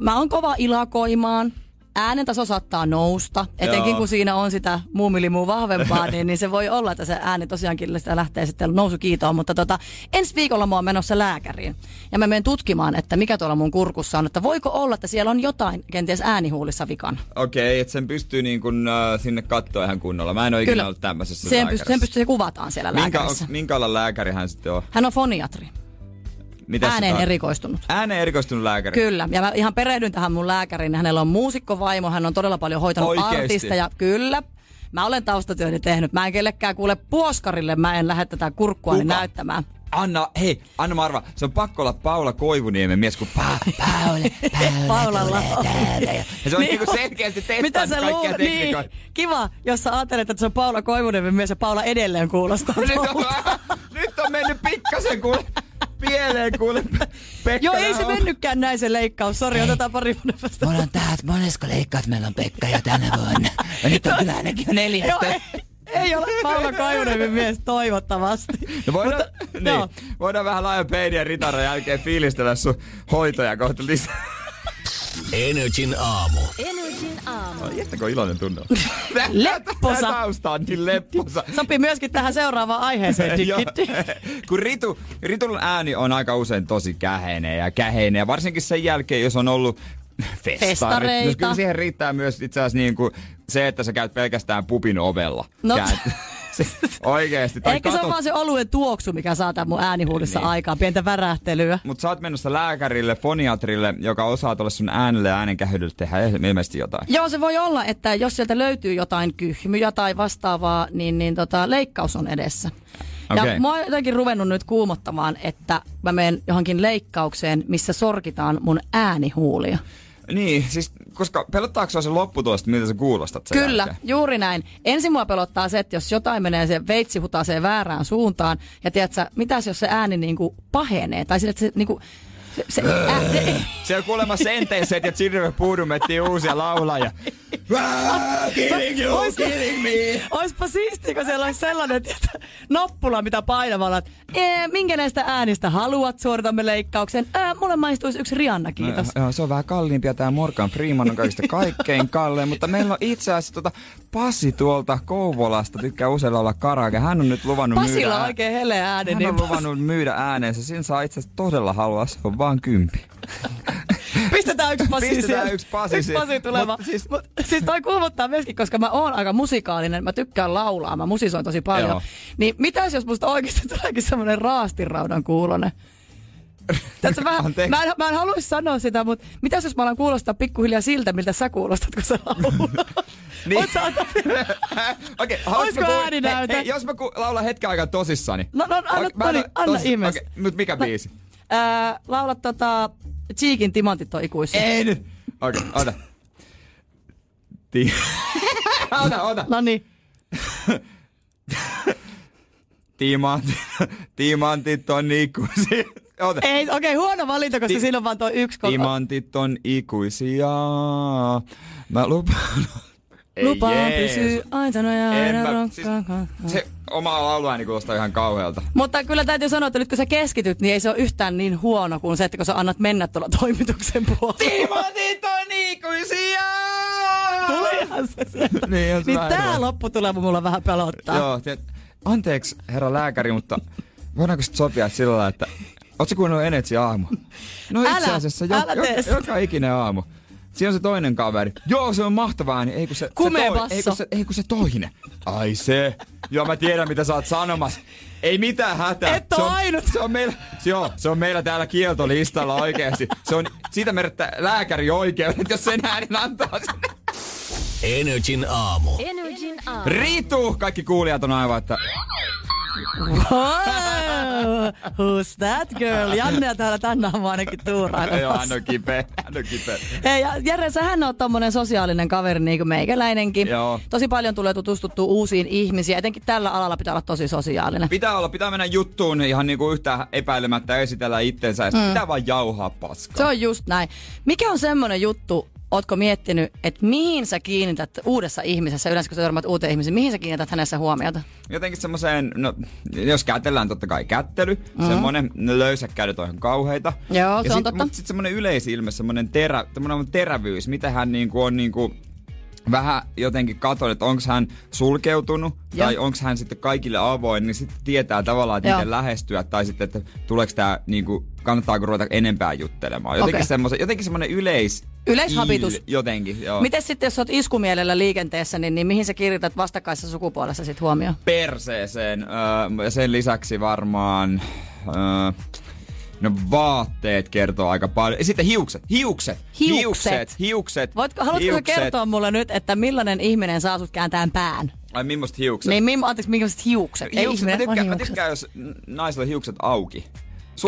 mä oon kova ilakoimaan. Äänen taso saattaa nousta, etenkin Joo. kun siinä on sitä muumilimua vahvempaa, <laughs> niin, niin se voi olla, että se ääni tosiaankin sitä lähtee sitten nousukiitoon. Mutta tota, ensi viikolla mä oon menossa lääkäriin ja mä menen tutkimaan, että mikä tuolla mun kurkussa on, että voiko olla, että siellä on jotain kenties äänihuulissa vikana. Okei, okay, että sen pystyy niin kun, äh, sinne katsoa ihan kunnolla. Mä en ole ikinä ollut tämmöisessä sen pystyy, sen pystyy, se kuvataan siellä Minkä, lääkärissä. minkä alan lääkäri hän sitten on? Hän on foniatri, Mitä se ääneen tar- erikoistunut. Ääneen erikoistunut lääkäri? Kyllä, ja mä ihan perehdyn tähän mun lääkäriin. Hänellä on muusikkovaimo, hän on todella paljon hoitanut Oikeesti? artisteja. Kyllä. Mä olen taustatyöni tehnyt. Mä en kellekään kuule puoskarille, mä en lähde tätä kurkkua Kuka? näyttämään. Anna, hei, anna mä arvaa. Se on pakko olla Paula Koivuniemen mies, kun pa, Paula, Paula Paulalla tulee. Ja se on Niin niinku selkeästi Mitä kaikkia luulet? Niin, kiva, jos sä ajattelet, että se on Paula Koivunen mies ja Paula edelleen kuulostaa Nyt on, <laughs> nyt on mennyt pikkasen kuule pieleen kuule Pekka. Joo, ei se Rauha. mennytkään näin se leikkaus. Sori, otetaan pari vuoden päästä. Mulla on taas, monesko leikkaus meillä on Pekka jo tänä vuonna? Ja nyt on kyllä ainakin jo Joo, neljästä. ei, Ei ole Paula Kajuniemen mies toivottavasti. No voidaan, Mutta, niin, joo. voidaan vähän laajan peidin ja ritaran jälkeen fiilistellä sun hoitoja kohta lisää. Energin aamu. Energin aamu. Ai, Jättäkö iloinen tunne? <laughs> Lepposa. Tausta on niin lepposa. <laughs> Sopii myöskin tähän seuraavaan aiheeseen. <laughs> Kun Ritu, Ritun ääni on aika usein tosi käheinen ja käheinen. Ja varsinkin sen jälkeen, jos on ollut festarit. Festareita. Jos kyllä siihen riittää myös itse asiassa niin kuin se, että sä käyt pelkästään pupin ovella. No. Käyt. Oikeesti. Ehkä se on katot- vaan se oluen tuoksu, mikä saa tämän mun äänihuulissa Niin. aikaan. Pientä värähtelyä. Mutta sä oot menossa lääkärille, foniatrille, joka osaa tuolle sun äänelle ja äänenkähyydelle tehdä ilmeisesti jotain. Joo, se voi olla, että jos sieltä löytyy jotain kyhmyjä tai vastaavaa, niin, niin tota, leikkaus on edessä. Ja mä oon jotenkin ruvennut nyt kuumottamaan, että mä menen johonkin leikkaukseen, missä sorkitaan mun äänihuulia. Niin, siis koska pelottaako se lopputulos, että miltä sä kuulostat sen Kyllä, jälkeen? juuri näin. Ensin mua pelottaa se, että jos jotain menee se veitsi hutasee väärään suuntaan, ja tiedätkö, mitäs jos se ääni niinku pahenee, tai sille, että se niinku, se, se ää, Se on kuulemma senteiset ja Puudum etsii uusia laulajia. Kidding you, Ois- kidding me. Oispa siistiä, kun siellä olisi sellainen tietä, nappula, mitä painamalla, että minkä näistä äänistä haluat suoritamme leikkauksen? Ää, mulle maistuisi yksi Rihanna, kiitos. No, joo, se on vähän kalliimpia. Tämä Morgan Freeman on kaikista kaikkein kallein, mutta meillä on itse asiassa tota Pasi tuolta Kouvolasta tykkää usein olla karaoke. Hän on nyt luvannut myydä... Pasilla oikein heleä. Hän Niin on luvannut myydä äänensä. Siinä saa itse asiassa todella halua. Se on vaan kympi. Pistetään yksi Pasi Pistetään yksi Pasi yksi. Pasi tulemaan. Mut siis- Mut, siis toi kuumottaa myöskin, koska mä oon aika musikaalinen. Mä tykkään laulaa. Mä musisoin tosi paljon. Joo. Niin mitäs jos musta oikeasti tuleekin semmonen raastiraudan kuulonen? Mä, Anteeksi. mä, en, mä en haluaisi sanoa sitä, mutta mitäs jos mä alan kuulostaa pikkuhiljaa siltä, miltä sä kuulostat, kun sä laulat? <laughs> Niin. Oot sä <laughs> Okei, Olisiko mä? Hei, hei, jos mä ku- laulan hetken aikaa tosissani. No, no, anna, no niin, en- anna tosi- ihmeessä. Mut mikä biisi? Ää, laulat tota, Cheekin timantit on ikuisia. Ei nyt. Okei, ota. Ti- <laughs> ota, ota. No niin. Timantit, timantit on ikuisia. Ota. Ei, okei, okay, huono valinta, koska Ti- siinä on vaan tuo yksi koko. Timantit on ikuisia. Mä lupaan. Jeesus. pysyä aitana ja aina ronkkaan. siis, se oma lauluääni kuulostaa ihan kauhealta. Mutta kyllä täytyy sanoa, että nyt kun sä keskityt, niin ei se ole yhtään niin huono kuin se, että kun sä annat mennä tuolla toimituksen puolella. Timantit on ikuisia! Tulihan se sieltä. Niin, on se Niin tää lopputulema mulla vähän pelottaa. Joo, tiedät, anteeksi herra lääkäri, mutta voidaanko sit sopia että sillä lailla, että Ootko kuunnellut Energy aamu? No itse asiassa jo, älä sitä. joka ikinen aamu. Siinä on se toinen kaveri. Joo, se on mahtavaa, niin ei kun se, Kumea se, toi, ei, kun se, ei kun se toinen. Ai se. Joo, mä tiedän mitä sä oot sanomassa. Ei mitään hätää. Et se on, ainut. Se on, meillä, joo, se on meillä täällä kieltolistalla oikeesti. Se on siitä merittä lääkäri oikeudet, jos sen äänen antaa sinne. Energin aamu. Energin aamu. Ritu! Kaikki kuulijat on aivan, että Oh, who's that girl? Janne täällä tänä aamuna ainakin joo, tuurailemassa. hän on kipeä. Hän on kipeä. Hei, ja Jere, sähän on tommonen sosiaalinen kaveri niin kuin meikäläinenkin. Joo. Tosi paljon tulee tutustuttua uusiin ihmisiin. Etenkin tällä alalla pitää olla tosi sosiaalinen. Pitää olla, pitää mennä juttuun ihan niinku yhtään epäilemättä esitellä itsensä ja mm. pitää vaan jauhaa paskaa. Se on just näin. Mikä on semmonen juttu, ootko miettinyt, että mihin sä kiinnität uudessa ihmisessä, yleensä kun sä törmät uuteen ihmiseen, mihin sä kiinnität hänessä huomiota? Jotenkin semmoiseen, no jos kätellään totta kai kättely, mm. semmonen, ne löysät kädet on ihan kauheita. Joo, se ja on sit, totta. Mutta sitten semmonen yleisilme, semmonen terä, terävyys, mitä hän niinku on niinku vähän jotenkin katon, että onko hän sulkeutunut Joo. tai onko hän sitten kaikille avoin, niin sitten tietää tavallaan, että Joo. miten lähestyä tai sitten, että tuleeko tämä niinku, kannattaako ruveta enempää juttelemaan. Jotenkin, Okei. semmoisen, jotenkin semmoinen yleis... Yleishabitus. il- Jotenkin, joo. Miten sitten, jos oot iskumielellä liikenteessä, niin, niin mihin sä kiinnität vastakkaisessa sukupuolessa sit huomioon? perseeseen. Öö, ja sen lisäksi varmaan... Öö, no vaatteet kertoo aika paljon. Ja sitten hiukset. Hiukset. Hiukset. Hiukset. hiukset Voitko, haluatko hiukset. kertoa mulle nyt, että millainen ihminen saa sut kääntään pään? Ai millaista hiukset? Niin, mim, anteeksi, millaiset hiukset? Ei hiukset. Mä ihminen, vaan tykkään, mä tykkään, jos naisilla hiukset auki.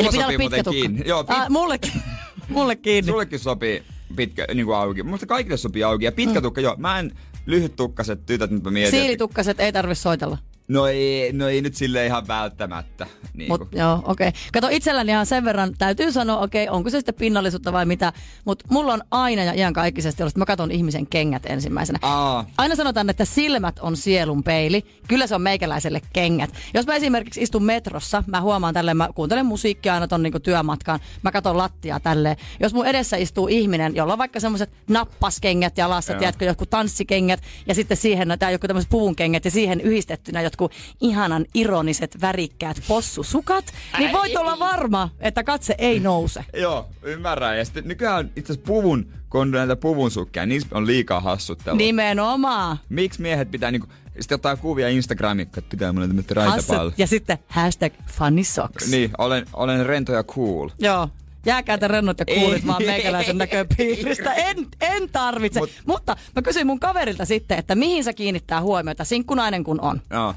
Eli Sulla pitää sopii muuten tukka. kiinni. Joo, pit, ah, mullekin, <laughs> mulle kiinni. sullekin sopii pitkä niin kuin auki. Mutta kaikille sopii auki. Ja pitkä Mm. tukka, joo. Mä en lyhyt tukkaset tytöt, nyt mä mietin. Siilitukkaset ei tarvi soitella. No ei, no ei nyt sille ihan välttämättä. Niin Mut, joo, okei. Okay. Kato itselläni ihan sen verran, täytyy sanoa, okei, okay, onko se sitten pinnallisuutta vai mitä, mutta mulla on aina ja ihan kaikisesti ollut, että mä katson ihmisen kengät ensimmäisenä. Aa. Aina sanotaan, että silmät on sielun peili. Kyllä se on meikäläiselle kengät. Jos mä esimerkiksi istun metrossa, mä huomaan tälleen, mä kuuntelen musiikkia aina ton niinku työmatkaan, mä katson lattiaa tälleen. Jos mun edessä istuu ihminen, jolla on vaikka semmoiset nappaskengät jalassa, Joo. tiedätkö, jotkut tanssikengät ja sitten siihen, tai joku tämmöiset puvunkengät ja siihen yhdistettynä jotkut ihanan ironiset värikkäät possusukat, niin voit olla varma, että katse ei nouse. <laughs> Joo, ymmärrän. Ja sitten nykyään itse asiassa puvun, kun on näitä puvun sukkia, niissä on liikaa hassuttelua. Nimenomaan. Miksi miehet pitää niinku, sitten ottaa kuvia Instagramiin, että pitää mulle tämmöistä raitapallo. Hassut. Ja sitten hashtag funny socks. Niin, olen, olen rento ja cool. Joo. Jääkäätä rennot ja kuulit vaan meikäläisen näköpiiristä. En, en tarvitse. Mut, Mut- Mutta mä kysyin mun kaverilta sitten, että mihin se kiinnittää huomiota, sinkkunainen kun on. Joo.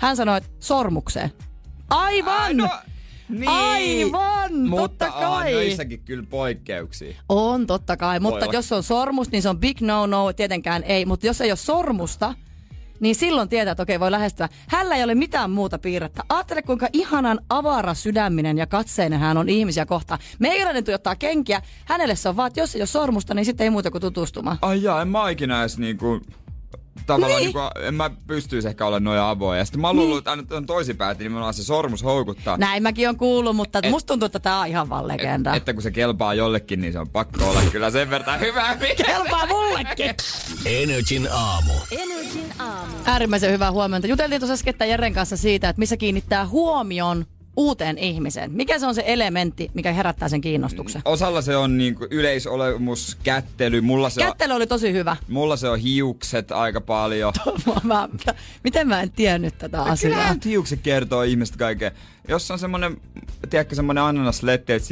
Hän sanoi, että sormukseen. Aivan! Ai, no, niin. Aivan, Mutta totta kai. on noissakin kyllä poikkeuksia. On, totta kai. Mutta olla. jos on sormus, niin se on big no-no. Tietenkään ei. Mutta jos ei ole sormusta, niin silloin tietää, että okei, voi lähestyä. Hällä ei ole mitään muuta piirrettä. Ajattele, kuinka ihanan avara sydäminen ja katseinen hän on ihmisiä kohtaan. Meikäläinen tuijottaa kenkiä. Hänelle se on vaan, että jos ei ole sormusta, niin sitten ei muuta kuin tutustumaan. Ai jaa, en mä ikinä edes niinku... Tavallaan Niin. niinku, en mä pystyisi ehkä olla noin avoin. Ja sitten mä oon luullut, että aina on toisinpäin, että nimenomaan se sormus houkuttaa. Näin mäkin on kuullut, mutta Et- musta tuntuu, että tää on ihan vaan legenda. Että kun se kelpaa jollekin, niin se on pakko olla kyllä sen verran hyvä. <laughs> Kelpaa mullekin. Energin aamu. Äärimmäisen hyvää huomenta. Juteltiin tuossa äsken Jeren kanssa siitä, että missä kiinnittää huomion uuteen ihmiseen. Mikä se on se elementti, mikä herättää sen kiinnostuksen? Osalla se on niinku yleisolemus, kättely, mulla se, on, Kättely oli tosi hyvä. mulla se on hiukset aika paljon. <laughs> Mä, miten mä en tiennyt tätä asiaa? Kyllähän hiukset kertoo ihmistä kaikkea. Jos on semmonen, tiedätkö, semmonen ananasletti, että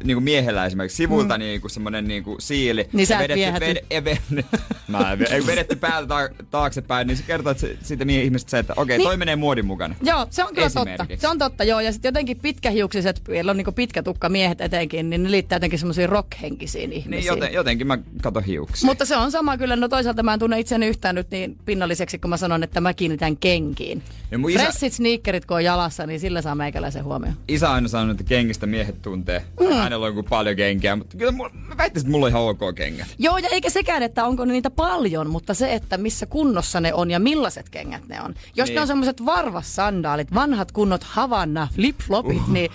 sivuilta niinku miehellä esimerkiksi, sivulta mm. niinku semmonen niinku siili. Niin sä viehäty. ved, e, ve, <laughs> mä en, vedetty päältä ta- taaksepäin, niin se kertoo että se, siitä mie- ihmisestä se, että okei, Niin. toi menee muodin mukana. Joo, se on kyllä totta. Se on totta, joo. Ja sitten jotenkin pitkähiuksiset, joilla on niinku pitkä tukka miehet etenkin, niin ne liittää jotenkin semmoisiin rock-henkisiin ihmisiin. Niin joten, jotenkin mä katon hiuksia. Mutta se on sama kyllä. No toisaalta mä en tunne itseäni yhtään nyt niin pinnalliseksi, kun mä sanon, että mä kiinnitän kenkiin. Mun isä- Fressit sneakerit, kun on jalassa, niin sillä saa meikäläisen huomioon. Isä aina sanonut, että kengistä miehet tuntee. Mm. Hänellä on kuin paljon kenkiä, mutta kyllä mulla, mä väittäisin, että mulla on ihan ok kengät. Joo, ja eikä sekään, että onko niitä paljon, mutta se, että missä kunnossa ne on ja millaiset kengät ne on. Jos niin. Niin. ne on semmoiset varvassandaalit, vanhat kunnot Havanna, flip-flopit, uh. niin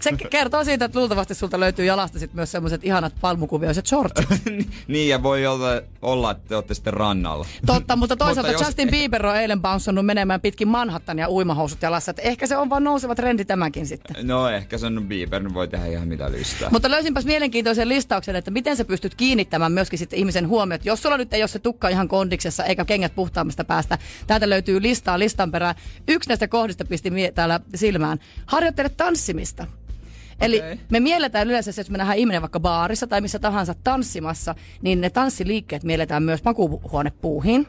se kertoo siitä, että luultavasti sulta löytyy jalasta sit myös semmoiset ihanat palmukuvioiset shortsit. <laughs> niin, ja voi olla, olla, että te olette sitten rannalla. Totta, mutta <laughs> toisaalta Mutta jos- Justin Bieber on eilen bouncannut menemään pitkin Manhattania uimahousut jalassa. Että ehkä se on vaan nouseva trendi tämäkin sitten. No ehkä se on Bieber, niin voi tehdä ihan mitä lystää. Mutta löysinpäs mielenkiintoisen listauksen, että miten sä pystyt kiinnittämään myöskin sitten ihmisen huomiot. Jos sulla nyt ei ole se tukka ihan kondiksessa eikä kengät puhtaammasta päästä, täältä löytyy listaa listan perään. Yksi näistä kohdista pisti mie- täällä silmään. Harjoittele tanssimista. Eli Okei. me mielletään yleensä, se, jos me nähdään ihminen vaikka baarissa tai missä tahansa tanssimassa, niin ne tanssiliikkeet mielletään myös makuuhuonepuuhiin.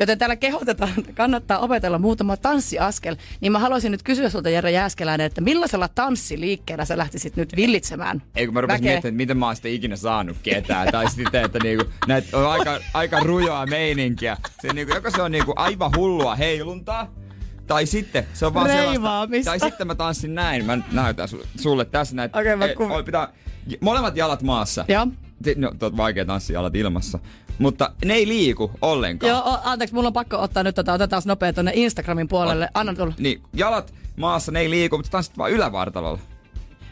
Joten täällä kehotetaan, että kannattaa opetella muutama tanssiaskel. Niin mä haluaisin nyt kysyä sulta Jere Jääskeläinen, että millaisella tanssiliikkeellä sä lähtisit nyt villitsemään Ei kun mä rupesin miettimään, että miten mä oon sitten ikinä saanut ketään. tai sitten, että niinku, näet on aika, aika rujoa meininkiä. Se niinku, joko se on niinku aivan hullua heiluntaa, tai sitten se on vaan sellaista. Tai sitten mä tanssin näin. Mä näytän su- sulle tässä näin. Okei, mä Eh, kuva- oi, pitää, molemmat jalat maassa. Joo. No, tot vaikea tanssia jalat ilmassa. Mutta ne ei liiku ollenkaan. Joo, o- anteeksi, mulla on pakko ottaa nyt tota, otetaan nopea tuonne Instagramin puolelle. Anna tulla. Niin, jalat maassa, ne ei liiku, mutta tanssit vaan ylävartalolla.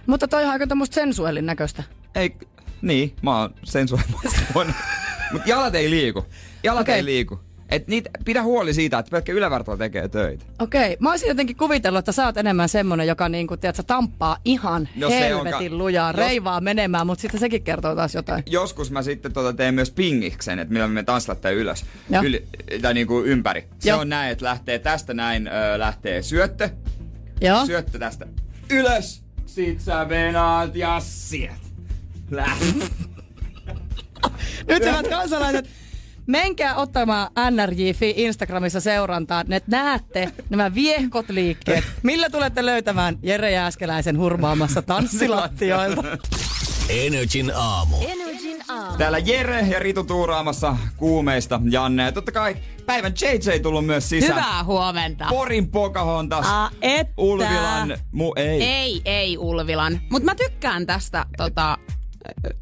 Mutta toi on aika tämmöistä sensuellin näköistä. Ei, niin, mä oon sensuaalinen. <laughs> Mutta jalat ei liiku. Jalat Okei. ei liiku. Et niitä, pidä huoli siitä, että pelkkä ylävartalo tekee töitä. Okei, mä olisin jotenkin kuvitellut, että sä oot enemmän semmonen, joka niinku, tiedät, sä tamppaa ihan No helvetin ka- lujaa, jos- reivaa menemään, mutta sitten sekin kertoo taas jotain. Joskus mä sitten tota teen myös pingiksen, että millä me tanssilatte ylös. Yli, tai niinku ympäri. Se Joo. on näin, että lähtee tästä näin, ö, lähtee syöttö. Joo. Syöttö tästä ylös. Sit sä venaat ja sieltä. Lähtee. <laughs> Nyt hyvät kansalaiset, menkää ottamaan NRJ Fi Instagramissa seurantaan, että näette nämä viehkot liikkeet. Millä tulette löytämään Jere Jääskeläisen hurmaamassa tanssilattioilta? Energin aamu. Energin aamu. Täällä Jere ja Ritu tuuraamassa kuumeista Janne. Ja totta kai päivän JJ tullut myös sisään. Hyvää huomenta. Porin Pocahontas. A, että. Ulvilan, mu, ei. Ei, ei Ulvilan. Mutta mä tykkään tästä tota,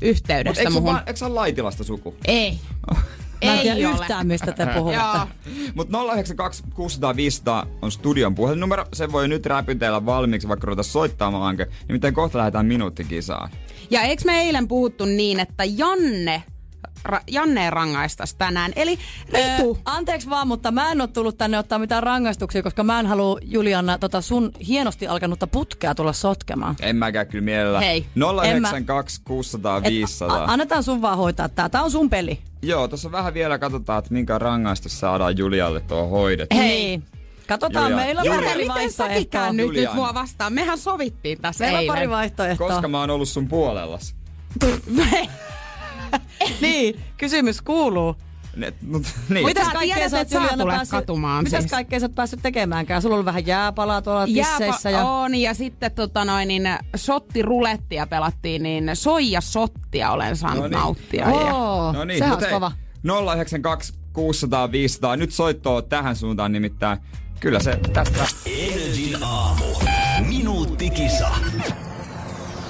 yhteydestä Eikö muhun. eikö sä ole Laitilasta suku? Ei. <laughs> Mä en Ei tiedä ole. yhtään, mistä te <laughs> puhutte. Joo. Mut 092 600 500 on studion puhelinnumero. Se voi nyt räpytellä valmiiksi, vaikka ruveta soittamaankin. Nimittäin kohta lähdetään minuuttikisaan. Ja eikö me eilen puhuttu niin, että Janne, ra, Janne rangaistas tänään? Eli Ritu. Ö, anteeksi vaan, mutta mä en ole tullut tänne ottaa mitään rangaistuksia, koska mä en halua Juliana tota sun hienosti alkanutta putkea tulla sotkemaan. En mäkään kyllä mielellä. Hei. 092 600 Et 500. a- annetaan sun vaan hoitaa tää. Tää on sun peli. Joo, tuossa vähän vielä katsotaan, että minkä rangaistus saadaan Julialle tuohon hoidettu. Hei. Katsotaan, Juliana. meillä on Juliana. pari vaihtoehtoa. nyt, nyt Juliana. mua vastaan? Mehän sovittiin tässä Meillä on pari vaihtoehtoa. Koska mä oon ollut sun puolellas. <laughs> <laughs> niin, kysymys kuuluu. Ne, mut, niin. Mitäs kaikkea sä oot Juliana päässyt, katumaan mitäs siis. kaikkea sä oot päässyt tekemäänkään? Sulla on ollut vähän jääpalaa tuolla tisseissä. Ja... on ja sitten tota noin, niin sottirulettia pelattiin, niin soijasottia olen saanut No niin. nauttia. Ja... Oo, No niin, sehän hei, kova. 092 600 500. Nyt soittoa tähän suuntaan nimittäin. Kyllä se tästä. Energin aamu. Minuuttikisa.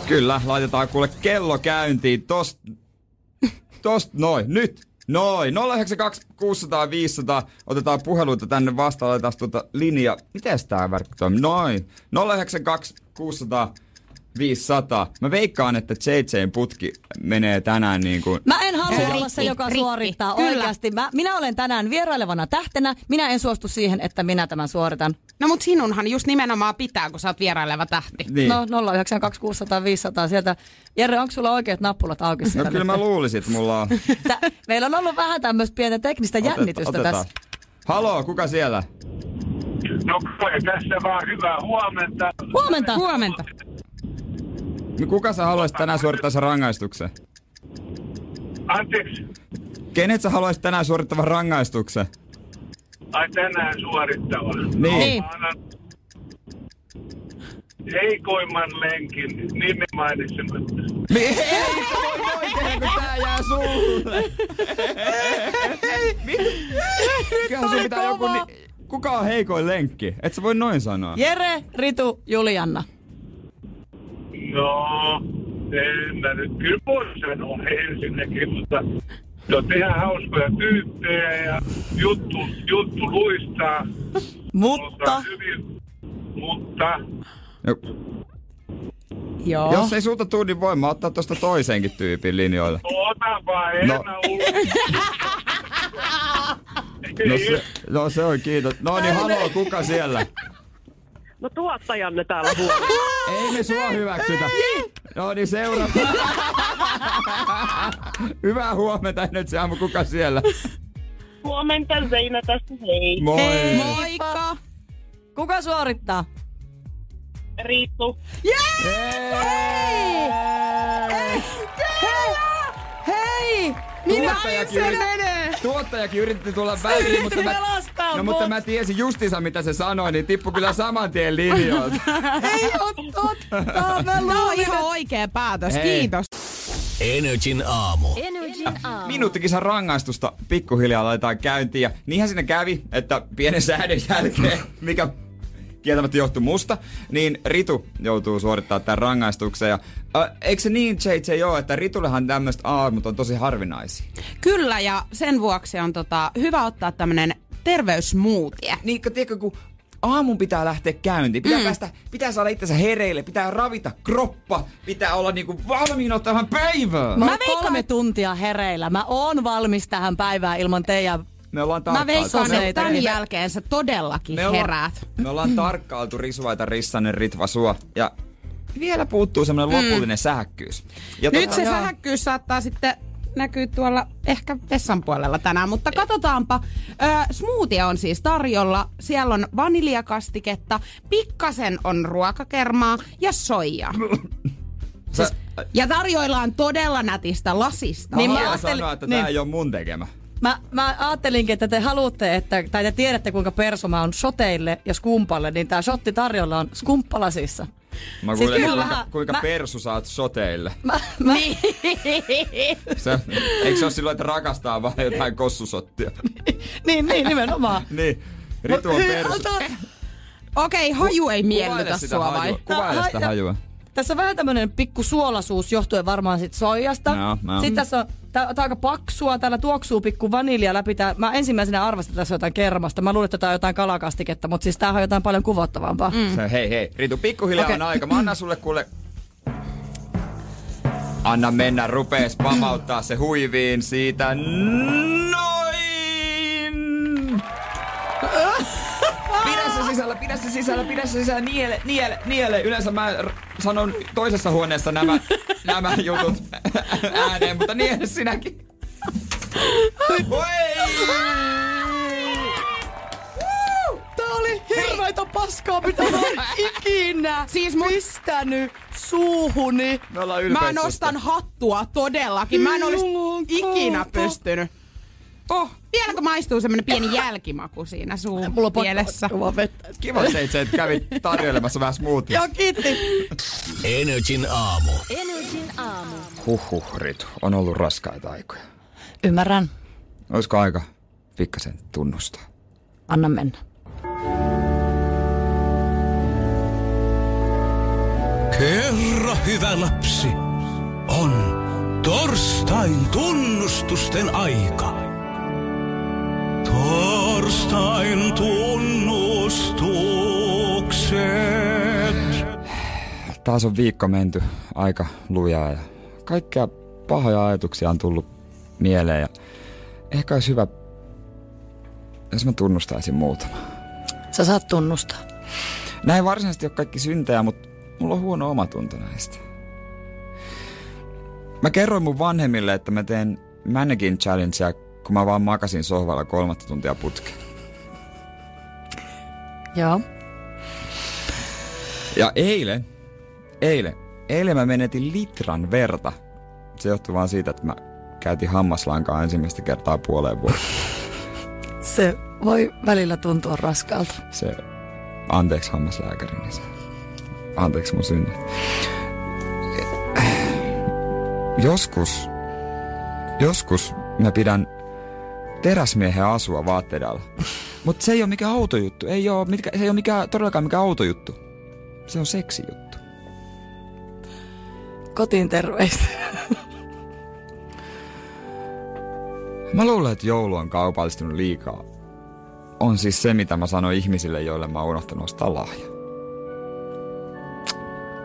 Kyllä, laitetaan kuule kello käyntiin. Tost, tost, noin, nyt. Noin, 092 600 500. Otetaan puheluita tänne vastaan, laitetaan tuota linja. Miten tää verkko toimii? Noin, 092 600 500. Mä veikkaan, että JJn putki menee tänään niin kuin... Mä en halua Se- olla se, joka rikki. suorittaa Kyllä. oikeasti. Mä, minä olen tänään vierailevana tähtenä. Minä en suostu siihen, että minä tämän suoritan. No mut sinunhan just nimenomaan pitää, kun sä oot vieraileva tähti. Niin. No 092 600 500 sieltä. Jere, onko sulla oikeat nappulat auki No kyllä nyt? mä luulisin, että mulla on... <laughs> Tä- Meillä on ollut vähän tämmöistä pientä teknistä jännitystä Otetaan. tässä. Haloo, kuka siellä? No tässä vaan hyvää huomenta. Huomenta. Huomenta. Kuka sä haluaisit tänään suorittaa sen rangaistuksen? Anteeksi, Kenet sä haluaisit tänään suorittavan rangaistuksen? ai tänään suorittava. Niin. Niin. Heikoimman lenkin nimen mainitsematta. Ei, sä voi noin tehdä, kun tää jää sulle. Kyllähän sun pitää joku... Ni- Kuka on heikoin lenkki? Et sä voi noin sanoa. Jere, Ritu, Julianna. No, en mä nyt kyllä voi sanoa ensinnäkin, mutta te olette ihan hauskoja tyyppejä ja juttu, juttu luistaa. Mutta Hyvin, mutta No, Joo. jos ei sulta tuu, niin voin mä ottaa tosta toisenkin tyypin linjoille. ota vaan No. enää ulos. No se, no se on kiitos. No niin, haloo, kuka siellä? No tuottajanne täällä huomioon. <laughs> Ei me sua hyväksytä. No niin, seurataan. <laughs> Hyvää huomenta, nyt se aamu, kuka siellä? Huomenta Zeina tässä, hei. Moi. Hei. Moikka. kuka suorittaa? Riittu. Hei! Tuottajakin, yrit... Tuottajakin yritti tulla väliin, mutta mä, no, mutta mut. mä tiesin justiinsa mitä se sanoi, niin tippu kyllä saman tien linjoilta. <laughs> Ei oo totta. <laughs> Mä Tämä on ihan oikea päätös. Hei. Kiitos. Energin aamu. Energin aamu. Minuuttikisan rangaistusta pikkuhiljaa laitetaan käyntiin ja niinhän siinä kävi, että pienen säädön jälkeen, mikä kieltämättä johtui musta, niin Ritu joutuu suorittaa tämän rangaistuksen. Ja, äh, eikö se niin, JJ, joo, että Ritullehan tämmöiset aamut on tosi harvinaisia? Kyllä, ja sen vuoksi on tota, hyvä ottaa tämmönen terveysmoothie. Niin, kun tiedätkö, kun aamun pitää lähteä käyntiin, pitää mm. päästä, pitää saada itsensä hereille, pitää ravita kroppa, pitää olla niinku valmiina tähän päivään. Mä, Mä veikkaan, kolme tuntia hereillä. Mä oon valmis tähän päivään ilman teidän... Me ollaan Mä tarkkailtu. veikkaan, että tämän jälkeen sä todellakin me ollaan, heräät. me ollaan tarkkailtu Risuvaita Rissanen Ritva Sua ja vielä puuttuu semmoinen lopullinen sähäkkyys. Ja Nyt tota- se sähäkkyys saattaa sitten näkyy tuolla ehkä vessan puolella tänään, mutta katsotaanpa. Ö, smoothie on siis tarjolla. Siellä on vaniljakastiketta, pikkasen on ruokakermaa ja soijaa. Sä, Ja tarjoillaan todella nätistä lasista. niin Niin mä ajattelin- sanoa, että niin. tää ei ole mun tekemä. Mä, mä ajattelinkin, että te haluatte, että, tai te tiedätte kuinka persoma on shoteille ja skumpalle, niin tää shotti tarjolla on skumppalasissa. Mä Siis kuulen, kuinka, vähän- kuinka mä- persu saat soteille. Mä, mä, niin. Se, eikö se ole silloin, että rakastaa vaan jotain kossusottia? <laughs> niin, niin, nimenomaan. <laughs> niin. Ritu on persu. Okei, haju ei miellytä sua hajua. vai? Kuvaile sitä hajua. Tässä on vähän tämmönen pikku suolasuus johtuen varmaan sit soijasta. Joo, joo. Sitten tässä on, tää, tää on aika paksua, täällä tuoksuu pikku vanilja läpi. Tää, mä ensimmäisenä arvasin, että tässä on jotain kermasta. Mä luulin, että tää on jotain kalakastiketta, mutta siis tämähän on jotain paljon kuvottavampaa. Mm. Se, hei hei, Ritu, pikkuhiljaa Okei. on aika. Mä annan sulle kuule... Anna mennä, rupees pamauttaa se huiviin siitä. Noin! Sisällä, pidä se sisällä, pidä se sisällä, niele, niele, niele. Yleensä mä sanon toisessa huoneessa nämä, <laughs> nämä jutut ääneen, mutta niele sinäkin. Oi! Tää oli hirveitä paskaa, mitä mä oon <laughs> ikinä siis mun... pistänyt suuhuni. Mä nostan hattua todellakin. Mä en olisi ikinä pystynyt. Oh, vieläkö maistuu semmonen pieni jälkimaku siinä suun Mulla on pielessä? pakko vettä. Kiva se, että kävit tarjoilemassa vähän smoothie. Joo, kiitti. Energin aamu. Energin aamu. Huhhuh, Ritu. On ollut raskaita aikoja. Ymmärrän. Olisiko aika pikkasen tunnustaa? Anna mennä. Kerro hyvä lapsi. On torstain tunnustusten aika. Torstain tunnustukset. Taas on viikko menty aika lujaa ja kaikkea pahoja ajatuksia on tullut mieleen ja ehkä olisi hyvä, jos mä tunnustaisin muutama. Sä saat tunnustaa. Näin varsinaisesti ole kaikki syntejä, mutta mulla on huono omatunto näistä. Mä kerroin mun vanhemmille, että mä teen mannequin challengea, kun mä vaan makasin sohvalla kolmatta tuntia putkeen. Joo. Ja eilen, eilen, eilen mä menetin litran verta. Se johtui vaan siitä, että mä käytin hammaslankaa ensimmäistä kertaa puoleen vuoteen. Se voi välillä tuntua raskaalta. Se, anteeksi hammaslääkäri, niin se, anteeksi mun synnit. Joskus, joskus mä pidän teräsmiehen asua vaatteiden alla. Mutta se ei ole mikään outo juttu. Ei oo, mitkä, se ei ole mikään, todellakaan mikään outo juttu. Se on seksi juttu. Kotiin terveistä. Mä luulen, että joulu on kaupallistunut liikaa. On siis se, mitä mä sanoin ihmisille, joille mä oon unohtanut ostaa lahja.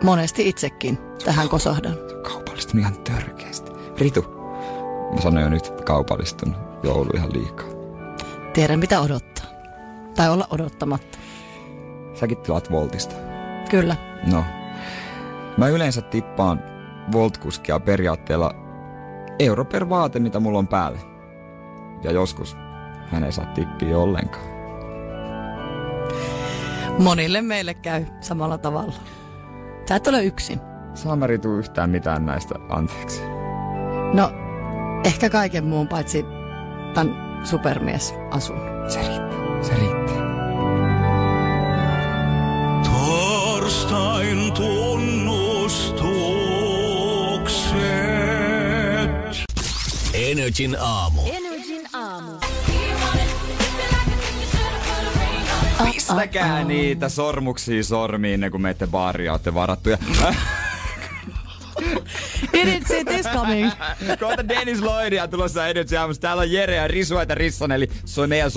Monesti itsekin tähän kosahdan. Kaupallistunut ihan törkeästi. Ritu, mä sanoin jo nyt, että kaupallistunut joulu ihan liikaa. Tiedän mitä odottaa. Tai olla odottamatta. Säkin tilaat Voltista. Kyllä. No. Mä yleensä tippaan Volt-kuskia periaatteella euro per vaate, mitä mulla on päällä. Ja joskus hän ei saa tippiä ollenkaan. Monille meille käy samalla tavalla. Sä et ole yksin. Saa mä Ritu yhtään mitään näistä anteeksi. No, ehkä kaiken muun paitsi tämän supermies asun. Se riittää. Se riittää. Torstain tunnustukset. Energin aamu. Energin aamu. Pistäkää niitä sormuksia sormiin, kun menette baariin ja olette varattuja. <laughs> Didn't see this coming. Kohta Dennis Lloydia tulossa Energy Aamussa. Täällä on Jere ja Risu ja Rissanen, eli se on meidän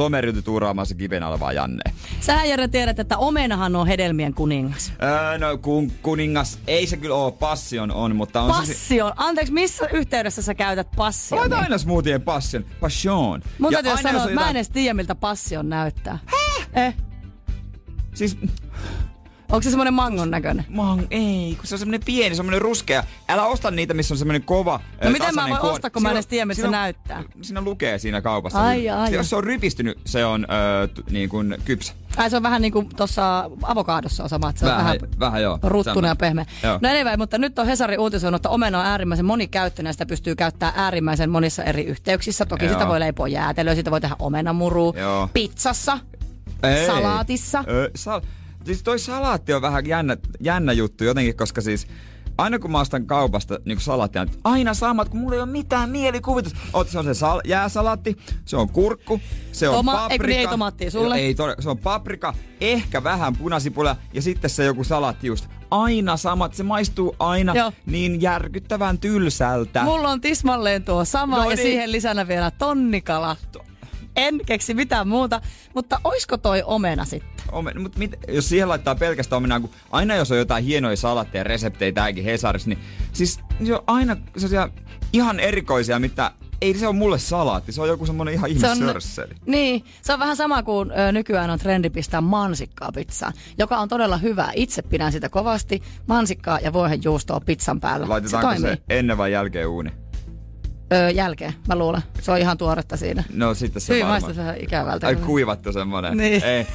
tuuraamassa kiven olevaa Janne. Sähän Jere tiedät, että omenahan on hedelmien kuningas. Öö, no kun, kuningas, ei se kyllä oo, passion on, mutta on se... Passion. Anteeksi, missä yhteydessä sä käytät passion? Olet aina smoothien passion. Passion. Mun täytyy sanoa, että mä en edes tiedä, miltä passion näyttää. Häh? Eh. Siis, Onko se semmonen mangon näköinen? mang, ei, kun se on semmonen pieni, semmonen ruskea. Älä osta niitä, missä on semmonen kova No miten mä voin kuori. ostaa, kun mä en Siinä edes tiedä, miltä se näyttää? Siinä lukee siinä kaupassa. Ai, ai, ai. Jos se on rypistynyt, se on ö, t- niin kuin kypsä. Ai se on vähän niin kuin tuossa avokaadossa on sama, että se on vähän, vähän joo. ruttunen ja Semmoinen. pehmeä. Joo. No anyway, mutta nyt on Hesari uutisoinut, että omena on äärimmäisen monikäyttöinen ja sitä pystyy käyttämään äärimmäisen monissa eri yhteyksissä. Toki Joo. sitä voi leipoa jäätelöä, sitä voi tehdä omenamurua, Joo. pizzassa, Ei. salaatissa. Ö, sal- Siis toi salaatti on vähän jännä, jännä juttu jotenkin, koska siis aina kun mä ostan kaupasta niin salaattia, aina samat, kun mulla ei ole mitään mielikuvitusta. Oot, se on se sal- jääsalaatti, se on kurkku, se on Toma- paprika. niin, ei tomaattia sulle? Ei, to- se on paprika, ehkä vähän punasipulia ja sitten se joku salaatti just. Aina samat, se maistuu aina Joo. niin järkyttävän tylsältä. Mulla on tismalleen tuo sama No ja niin. siihen lisänä vielä tonnikala. En keksi mitään muuta, mutta oisko toi omena sitten? Ome, mut mit, jos siihen laittaa pelkästään omenaa, kun aina jos on jotain hienoja salatteja ja reseptejä tämäkin Hesarissa, niin siis se on aina sellaisia ihan erikoisia, mitä ei se ole mulle salaatti, se on joku semmonen ihan ihme sörsseli. niin, se on vähän sama kuin ö, nykyään on trendi pistää mansikkaa pizzaan, joka on todella hyvä. Itse pidän sitä kovasti. Mansikkaa ja voihejuustoa pizzan päällä. Laitetaanko se se, ennen vai jälkeen uuni? Ö, jälkeen, mä luulen. Se on ihan tuoretta siinä. No sitten se Hyvin varmaan. vähän ikävältä. Ai kuivattu semmonen. Niin. Ei.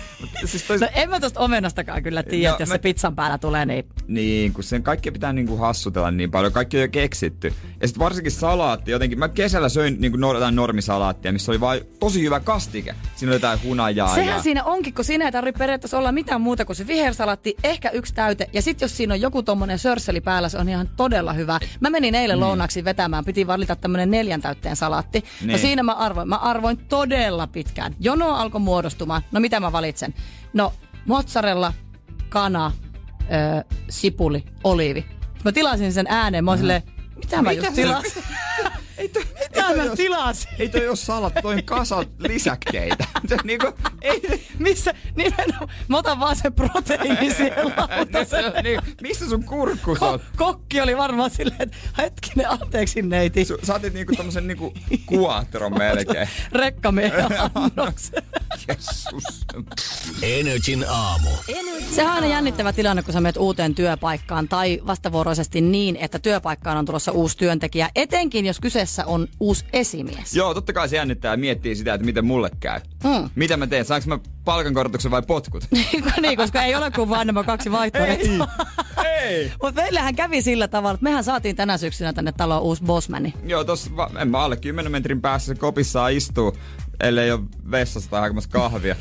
Siis toi, No en mä tosta omenastakaan kyllä tiedä, No, että jos mä- se pizzan päällä tulee, niin Niin, kun sen kaikki pitää niinku hassutella niin paljon. Kaikki on jo keksitty. Ja sitten varsinkin salaatti jotenkin. Mä kesällä söin niinku nor- jotain normisalaattia, missä oli vain tosi hyvä kastike. Siinä oli jotain hunajaa. Sehän ja... siinä onkin, kun siinä ei tarvitse periaatteessa olla mitään muuta kuin se vihersalatti, ehkä yksi täyte. Ja sitten jos siinä on joku tommonen sörsseli päällä, se on ihan todella hyvä. Mä menin eilen lounaksi vetämään, piti valita tämmönen neljän täytteen salatti. Niin. No Niin. siinä mä arvoin. Mä arvoin todella pitkään. Jono alkoi muodostumaan. No mitä mä valitsen? No mozzarella, kana, ö, sipuli, oliivi. Mä tilasin sen ääneen. Mä oon silleen, mitä mä Mitä just tilasin? <laughs> Ei Mitä mä tilasin? Ei toi oo salatti, toi on kasa lisäkkeitä. <laughs> Se niinku, ei, Missä nimenomaan? Mä otan vaan sen proteiini <laughs> siellä niin, missä sun kurkkus on? Ko- kokki oli varmaan silleen, että hetkinen, anteeksi neiti. Su, sä otit niinku tommosen niinku kuatron <laughs> melkein. Rekkamiehen annoksen. Jessus. Energin aamu. Sehän on aina jännittävä tilanne, kun sä menet uuteen työpaikkaan tai vastavuoroisesti niin, että työpaikkaan on tulossa uusi työntekijä, etenkin jos kyseessä on uusi esimies. Joo, totta kai se jännittää ja miettii sitä, että miten mulle käy. Mm. Mitä mä teen? Saanko mä palkankorotuksen vai potkut? <laughs> niin, koska ei ole kuin vain nämä kaksi vaihtoehtoa. Ei! Mutta meillähän kävi sillä tavalla, että mehän saatiin tänä syksynä tänne taloon uusi bossmani. Joo, tossa va- en mä alle 10 metrin päässä se kopissaan istuu, ellei ole vessassa tai hakemassa kahvia.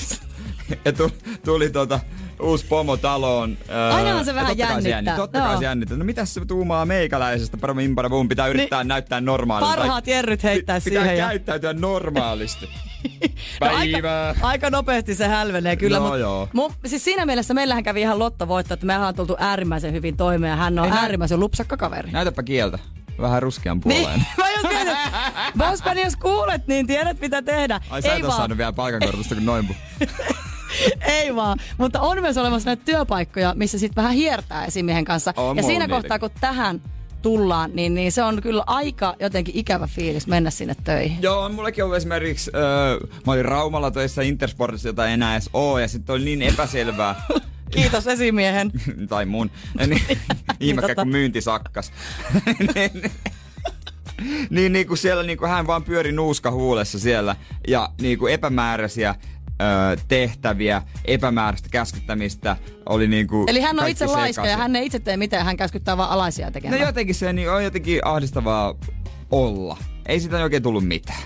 <laughs> ja tuli, tuli tota, uusi pomo taloon. Öö, Ainahan se ja vähän totta jännittää. jännittää. Totta kai se jännittää. No mitäs se tuumaa meikäläisestä? Paremmin impara. Pitää yrittää näyttää normaalilta. Parhaat jerryt heittää Pitää siihen ja- käyttäytyä normaalisti. <laughs> No aika, Päivää. aika nopeasti se hälvenee kyllä. No mut, joo. Mu, siis siinä mielessä meillähän kävi ihan lottovoitto, että mehän on tultu äärimmäisen hyvin toimeen. Hän on Ei äärimmäisen lupsakka kaveri. Näytäpä kieltä. Vähän ruskean Niin, puoleen. <laughs> mä just mietin, jos kuulet, niin tiedät mitä tehdä. Ai sä Ei et vaan, saanut vielä palkankorotusta kuin noin. <laughs> <laughs> ei vaan. Mutta on myös olemassa näitä työpaikkoja, missä sitten vähän hiertää esimiehen kanssa. On ja siinä kohtaa, kun tähän tullaan, niin, niin se on kyllä aika jotenkin ikävä fiilis mennä sinne töihin. Joo, on mullekin ollut esimerkiksi, öö, mä olin Raumalla töissä Intersportissa, jota ei enää edes oo, ja sitten oli niin epäselvää, <laughs> Kiitos esimiehen. <laughs> tai mun, niin, ihme totta. kun myynti sakkas. niin, niin, niin kuin siellä niin kuin hän vaan pyöri nuuska huulessa siellä, ja niin kuin epämääräisiä öö, tehtäviä, epämääräistä käskyttämistä oli niin kuin Eli hän on itse laiska ja sekaisin. hän ei itse tee mitään, hän käskyttää vaan alaisia No tekemään. jotenkin se niin on jotenkin ahdistavaa olla. Ei sitä oikein tullut mitään.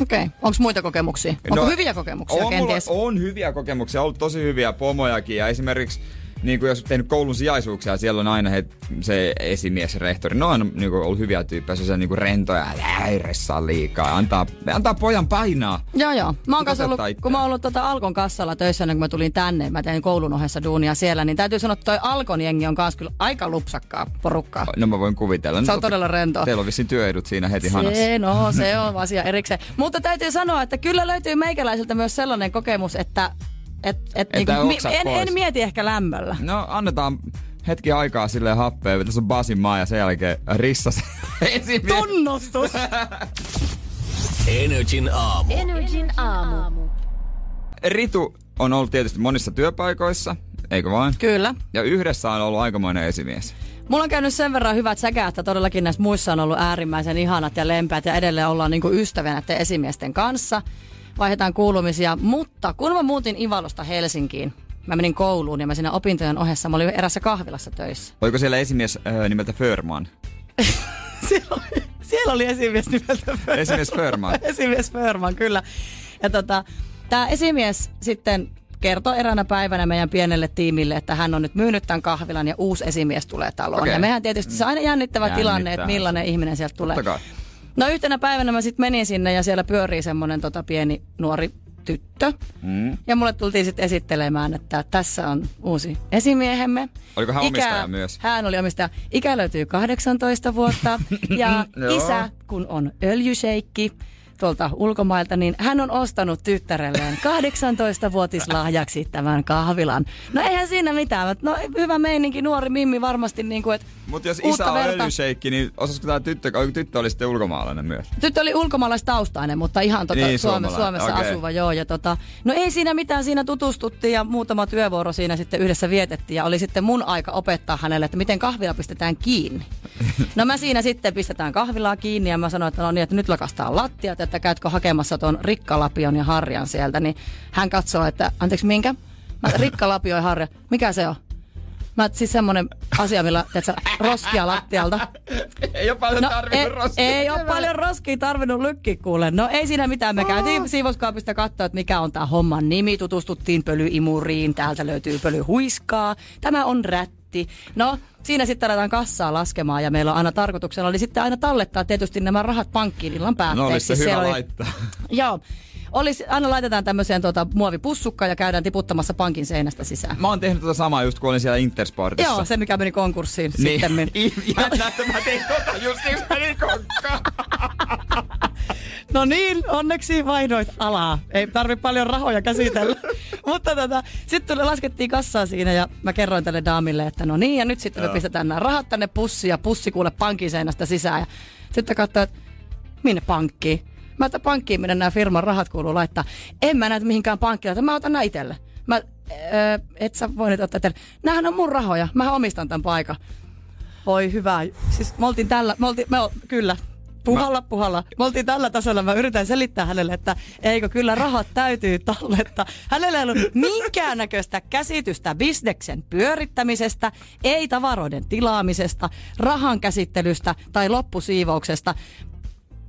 Okei, okay. onko muita kokemuksia? Onko hyviä kokemuksia on, kenties? Mulla, on hyviä kokemuksia, ollut tosi hyviä pomojakin ja esimerkiksi niin kuin jos tehnyt koulun sijaisuuksia, siellä on aina he, se esimies, rehtori, ne on niin kuin, ollut hyviä tyyppejä, se on niin kuin rentoja, älä häiressaa liikaa, antaa, antaa pojan painaa. Joo, joo. Mä oon kanssa ollut, kun mä oon ollut tota Alkon kassalla töissä, ennen kuin mä tulin tänne, mä tein koulun ohessa duunia siellä, niin täytyy sanoa, että toi Alkon jengi on kanssa kyllä aika lupsakkaa porukkaa. No mä voin kuvitella. Se on No, todella rentoa. Teillä on vissiin työedut siinä heti hanassa. Se, no, se <laughs> on asia erikseen. Mutta täytyy sanoa, että kyllä löytyy meikäläiseltä myös sellainen kokemus, että et, et, niinku, mi- en, pois. en mieti ehkä lämmöllä. No annetaan hetki aikaa sille happea. Tässä on Basin maa ja sen jälkeen rissas <laughs> esimies. Tunnustus! Energin aamu. Energin aamu. Ritu on ollut tietysti monissa työpaikoissa, eikö vaan? Kyllä. Ja yhdessä on ollut aikamoinen esimies. Mulla on käynyt sen verran hyvät säkä, että todellakin näissä muissa on ollut äärimmäisen ihanat ja lempeät ja edelleen ollaan niinku ystäviä näiden esimiesten kanssa. Vaihdetaan kuulumisia, mutta kun mä muutin Ivalosta Helsinkiin, mä menin kouluun ja mä siinä opintojen ohessa, mä olin erässä kahvilassa töissä. Oliko siellä esimies äh, nimeltä Förman? <laughs> Siellä oli, siellä oli esimies nimeltä Förman. Esimies Förman. <laughs> esimies Förman, kyllä. Ja tota, tämä esimies sitten kertoi eräänä päivänä meidän pienelle tiimille, että hän on nyt myynyt tämän kahvilan ja uusi esimies tulee taloon. Okei. Ja mehän tietysti se on aina jännittävä Jännittää tilanne, että millainen ihminen sieltä tulee. No yhtenä päivänä mä sitten menin sinne ja siellä pyörii semmoinen tota pieni nuori tyttö. Mm. Ja mulle tultiin sitten esittelemään, että tässä on uusi esimiehemme. Oliko hän omistaja myös? Hän oli omistaja. Ikä löytyy 18 vuotta. ja <laughs> isä, kun on öljyseikki tuolta ulkomailta, niin hän on ostanut tyttärelleen 18-vuotislahjaksi tämän kahvilan. No eihän siinä mitään. mutta No hyvä meininki, nuori Mimmi varmasti niin kuin, että Mutta jos isä on verta. öljyseikki, niin osaisiko tämä tyttö, tyttö oli sitten ulkomaalainen myös? Tyttö oli ulkomaalaistaustainen, mutta ihan tota Niin, Suome. Suomessa Okei. asuva, joo. Ja tota, no ei siinä mitään, siinä tutustuttiin ja muutama työvuoro siinä sitten yhdessä vietettiin. Ja oli sitten mun aika opettaa hänelle, että miten kahvila pistetään kiinni. <laughs> No mä siinä sitten pistetään kahvilaa kiinni ja mä sanoin, että no niin, että nyt lakastaa lattiat, että käytkö hakemassa tuon rikkalapion ja harjan sieltä. Niin hän katsoo, että anteeksi minkä? Mä, rikkalapio ja harja. Mikä se on? Mä, siis semmonen asia, millä, tiedätkö, roskia lattialta. Ei ole paljon No, tarvinnut ei, roskia. ei ole paljon roskia tarvinnut lykki kuule. No ei siinä mitään. Me käytiin siivouskaapista katsoa, että mikä on tämä homman nimi. Tutustuttiin pölyimuriin. Täältä löytyy pölyhuiskaa. Tämä on rätti. No, siinä sitten aletaan kassaa laskemaan ja meillä on aina tarkoituksena oli sitten aina tallettaa tietysti nämä rahat pankkiin illan No olisi päätteeksi. se hyvä oli- laittaa. Joo. Olisi, aina laitetaan tämmöiseen tuota, muovipussukkaan ja käydään tiputtamassa pankin seinästä sisään. Mä oon tehnyt tota samaa just kun olin siellä Intersportissa. Joo, se mikä meni konkurssiin Niin. sitten. <laughs> Jännä, että mä tein tota just yksi meni. <laughs> No niin, onneksi vaihdoit alaa. Ei tarvi paljon rahoja käsitellä. <laughs> Mutta tota, sitten tuli, laskettiin kassaa siinä ja mä kerroin tälle daamille, että no niin, ja nyt sitten me pistetään nämä rahat tänne pussiin ja pussi kuule pankin seinästä sisään. Ja sitten katsoi, että minne pankkiin? Mä että pankkiin, minne nämä firman rahat kuuluu laittaa. En mä näitä mihinkään pankkiin, mä otan nämä itselle. Mä, öö, et sä voi nyt ottaa itselle. Nämähän on mun rahoja, mä omistan tämän paikan. Voi hyvä. Siis me oltiin tällä, me oltiin, me ol, kyllä, puhalla, puhalla. Me oltiin tällä tasolla, mä yritän selittää hänelle, että eikö kyllä rahat täytyy talletta. Hänellä ei ollut minkäännäköistä käsitystä bisneksen pyörittämisestä, ei tavaroiden tilaamisesta, rahan käsittelystä tai loppusiivouksesta.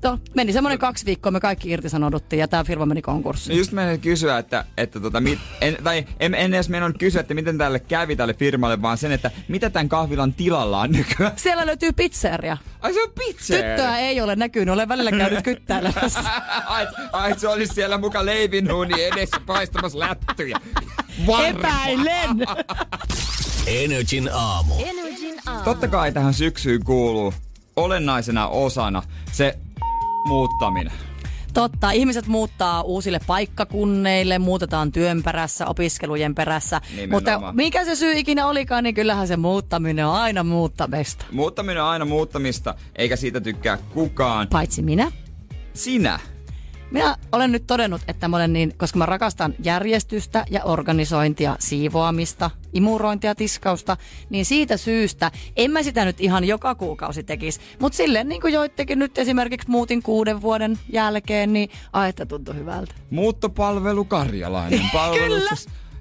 No, meni semmoinen kaksi viikkoa, me kaikki irtisanouduttiin ja tämä firma meni konkurssiin. No just meidän kysyä, että, että tota, mit, en, tai en, en edes meinannut kysyä, että miten tälle kävi tälle firmalle, vaan sen, että mitä tämän kahvilan tilalla on nykyään. Siellä löytyy pizzeria. Ai se on pizzeria. Tyttöä ei ole näkynyt, olen välillä käynyt kyttäilemässä. <laughs> ai, ai, se olisi siellä muka leivinhuuni edessä paistamassa lättyjä. Epäilen! <laughs> Energin aamu. Totta kai tähän syksyyn kuuluu olennaisena osana se muuttaminen. Totta, ihmiset muuttaa uusille paikkakunneille, muutetaan työn perässä, opiskelujen perässä. Nimenomaan. Mutta mikä se syy ikinä olikaan, niin kyllähän se muuttaminen on aina muuttamista. Muuttaminen on aina muuttamista, eikä siitä tykkää kukaan. Paitsi minä. Sinä. Minä olen nyt todennut, että mä olen niin, koska mä rakastan järjestystä ja organisointia, siivoamista, imurointia, tiskausta, niin siitä syystä en mä sitä nyt ihan joka kuukausi tekisi. Mutta silleen niin kuin joittekin nyt esimerkiksi muutin kuuden vuoden jälkeen, niin ai että tuntui hyvältä. Muuttopalvelu Karjalainen. <laughs> Kyllä,